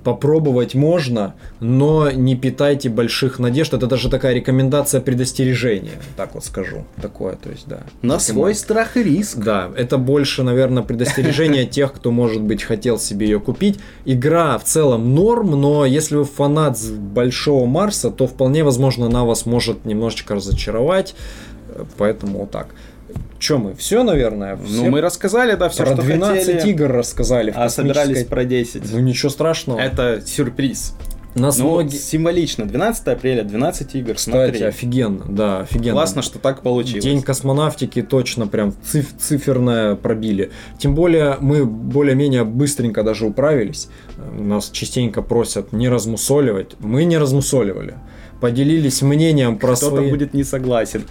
попробовать можно, но не питайте больших надежд. Это даже такая рекомендация предостережения, так вот скажу. Такое, то есть, да.
На
Таким
свой страх и риск.
Да, это больше, наверное, предостережение тех, кто, может быть, хотел себе ее купить. Игра в целом норм, но если вы фанат Большого Марса, то вполне возможно она вас может немножечко разочаровать. Э, Поэтому вот так. Че мы? Все, наверное? Все
Ну, мы рассказали, да, все,
про
что
12
хотели.
игр рассказали. в
А собирались
космической-
про 10.
Ну ничего страшного.
Это сюрприз.
Нас
Ну,
многие...
символично. 12 апреля, 12 игр.
Кстати,
Смотри.
офигенно, да, офигенно.
Классно, что так получилось.
День космонавтики точно прям циф- циферное пробили. Тем более мы более-менее быстренько даже управились. Нас частенько просят не размусоливать. Мы не размусоливали. Поделились мнением про
Кто-то
свои...
будет не согласен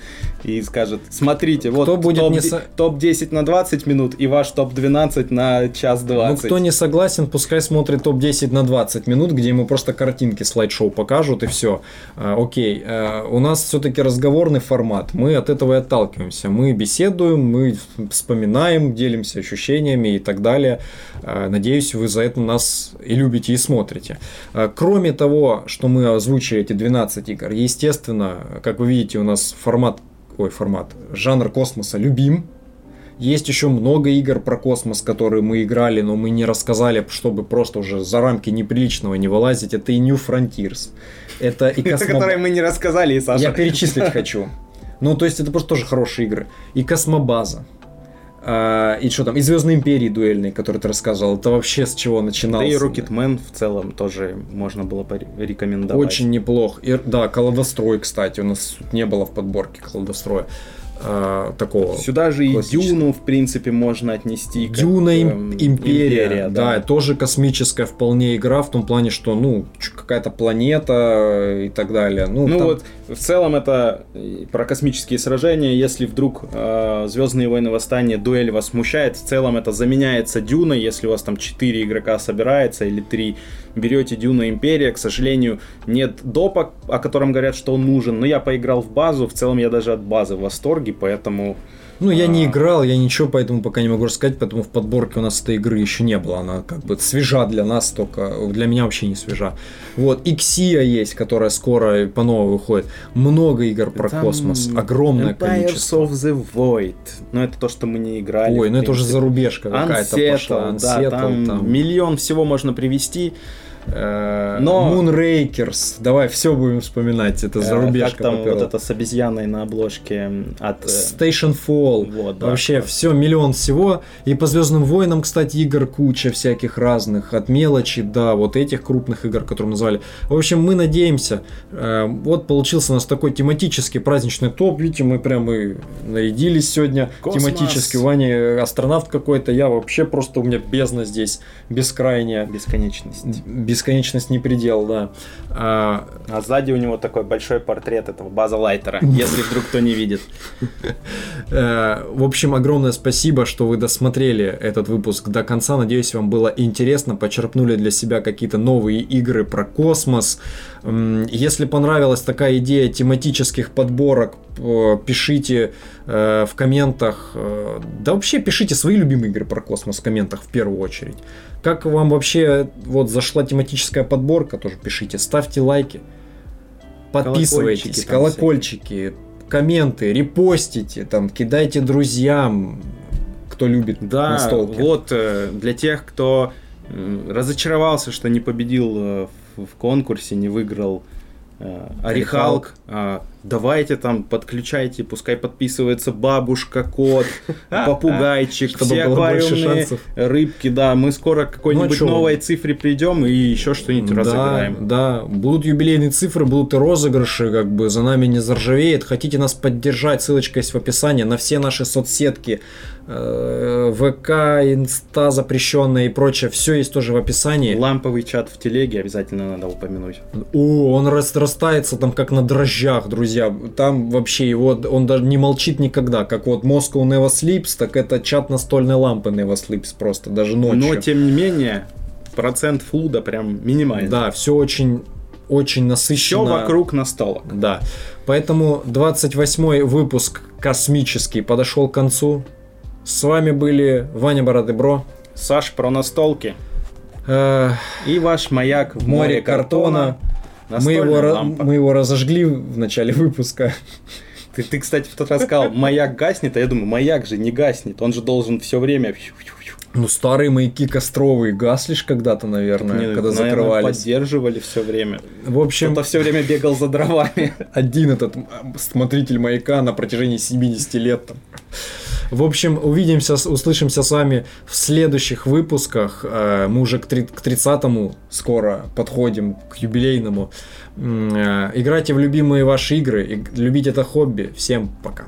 и скажет, смотрите, вот
Кто будет
топ,
не со-
топ-10 на 20 минут и ваш топ-12 на час 20.
Ну, кто не согласен, пускай смотрит топ-10 на 20 минут, где ему просто картинки слайд-шоу покажут и все. окей, А, у нас все-таки разговорный формат, мы от этого и отталкиваемся. Мы беседуем, мы вспоминаем, делимся ощущениями и так далее. А, надеюсь, вы за это нас и любите, и смотрите. А, кроме того, что мы озвучили эти 12 игр, естественно, как вы видите, у нас формат, ой, формат, жанр космоса любим, есть еще много игр про космос, которые мы играли, но мы не рассказали, чтобы просто уже за рамки неприличного не вылазить. Это и New Frontiers. Это и
Это,
Космо...
которые мы не рассказали, Саша.
Я перечислить хочу. Ну, то есть это просто тоже хорошие игры. И Космобаза. А, и что там? И Звездные империи дуэльные, которые ты рассказывал. Это вообще с чего
Да
начиналось?
и Rocketman в целом тоже можно было порекомендовать.
Очень неплох. И, да, Колодострой, кстати, у нас не было в подборке Колодостроя. А, такого.
Сюда же и. Дюну, в принципе, можно отнести. как,
Дюна Им-
эм,
Империя, да, тоже космическая вполне игра в том плане, что ну какая-то планета и так далее. Ну,
Ну
там-
вот, в целом это и про космические сражения. Если вдруг Звездные войны восстания дуэль вас смущает, в целом это заменяется Дюной. Если у вас там 4 игрока собирается или 3, берете Дюна Империя. К сожалению, нет допа, о котором говорят, что он нужен. Но я поиграл в базу. В целом я даже от базы в восторге, поэтому
ну я не
а.
играл, я ничего поэтому пока не могу рассказать, поэтому в подборке у нас этой игры еще не было. Она как бы свежа для нас, только для меня вообще не свежа. Вот, Иксия есть, которая скоро по новой выходит. Много игр про
Там
космос, огромное
Empires
количество.
of the Void. Но это то, что мы не играли.
Ой, ну это уже зарубежка какая-то
Unsettled,
пошла.
да,
Unsettled,
там,
там.
миллион всего можно привести.
Э,
Но-
Moonrakers. Давай все будем вспоминать. Это
Э,
зарубежка
как там
попёрла.
вот это с обезьяной на обложке от... э,
Station Fall.
Вот, да,
Вообще все, миллион всего. И по Звездным войнам, кстати, игр куча всяких разных. От мелочи до вот этих крупных игр, которые назвали. В общем, мы надеемся. вот получился у нас такой тематический праздничный топ. Видите, мы прям и нарядились сегодня.
Космос.
Тематически. Ваня астронавт какой-то. Я вообще просто у меня бездна здесь. Бескрайняя.
Бесконечность.
Бесконечность не предел, да. А,
А сзади у него такой большой портрет этого База Лайтера, если вдруг кто не видит.
Э, В общем, огромное спасибо, что вы досмотрели этот выпуск до конца. Надеюсь, вам было интересно, почерпнули для себя какие-то новые игры про космос. Если понравилась такая идея тематических подборок, пишите э, в комментах. э, Да вообще пишите свои любимые игры про космос в комментах в первую очередь. Как вам вообще вот зашла тематическая подборка, тоже пишите. Ставьте лайки. Подписывайтесь,
Колокольчики
колокольчики, комменты, репостите, там, кидайте друзьям, кто любит
Да,
настолки.
вот э, для тех, кто разочаровался, что не победил э, в конкурсе, не выиграл э, Орехалк, э, давайте там подключайте, пускай подписывается бабушка, кот, попугайчик,
Чтобы
все аквариумные
шансов.
рыбки, да, мы скоро к какой-нибудь
а
новой цифре придем и еще что-нибудь разыграем.
да, будут юбилейные цифры, будут и розыгрыши, как бы за нами не заржавеет. Хотите нас поддержать, ссылочка есть в описании на все наши соцсетки, э, ВК, Инста запрещенная и прочее, все есть тоже в описании.
Ламповый чат в телеге обязательно надо упомянуть.
О, он рас- растается там как на дрожжах, друзья. Друзья, там вообще его, он даже не молчит никогда. Как вот Moscow Never Sleeps, так это чат настольной лампы Never Sleeps просто, даже ночью.
Но, тем не менее, процент флуда прям минимальный.
Да, все очень очень насыщенно.
Все вокруг настолок.
Да. Поэтому 28 выпуск космический подошел к концу. С вами были Ваня Бородыбро.
Саш про настолки. Э, И ваш маяк в море, море картона.
картона. Мы его, мы его разожгли в начале выпуска.
Ты, ты, кстати, в тот раз сказал, маяк гаснет, а я думаю, маяк же не гаснет, он же должен все время
ну, старые маяки костровые гасли ж когда-то, наверное, не, когда наверное, закрывались.
поддерживали все время.
В общем...
Кто-то все время бегал за дровами.
Один этот смотритель маяка на протяжении 70 лет там. В общем, увидимся, услышимся с вами в следующих выпусках. Э, мы уже к 30-му скоро подходим, к юбилейному. Э, играйте в любимые ваши игры, любите это хобби. Всем пока.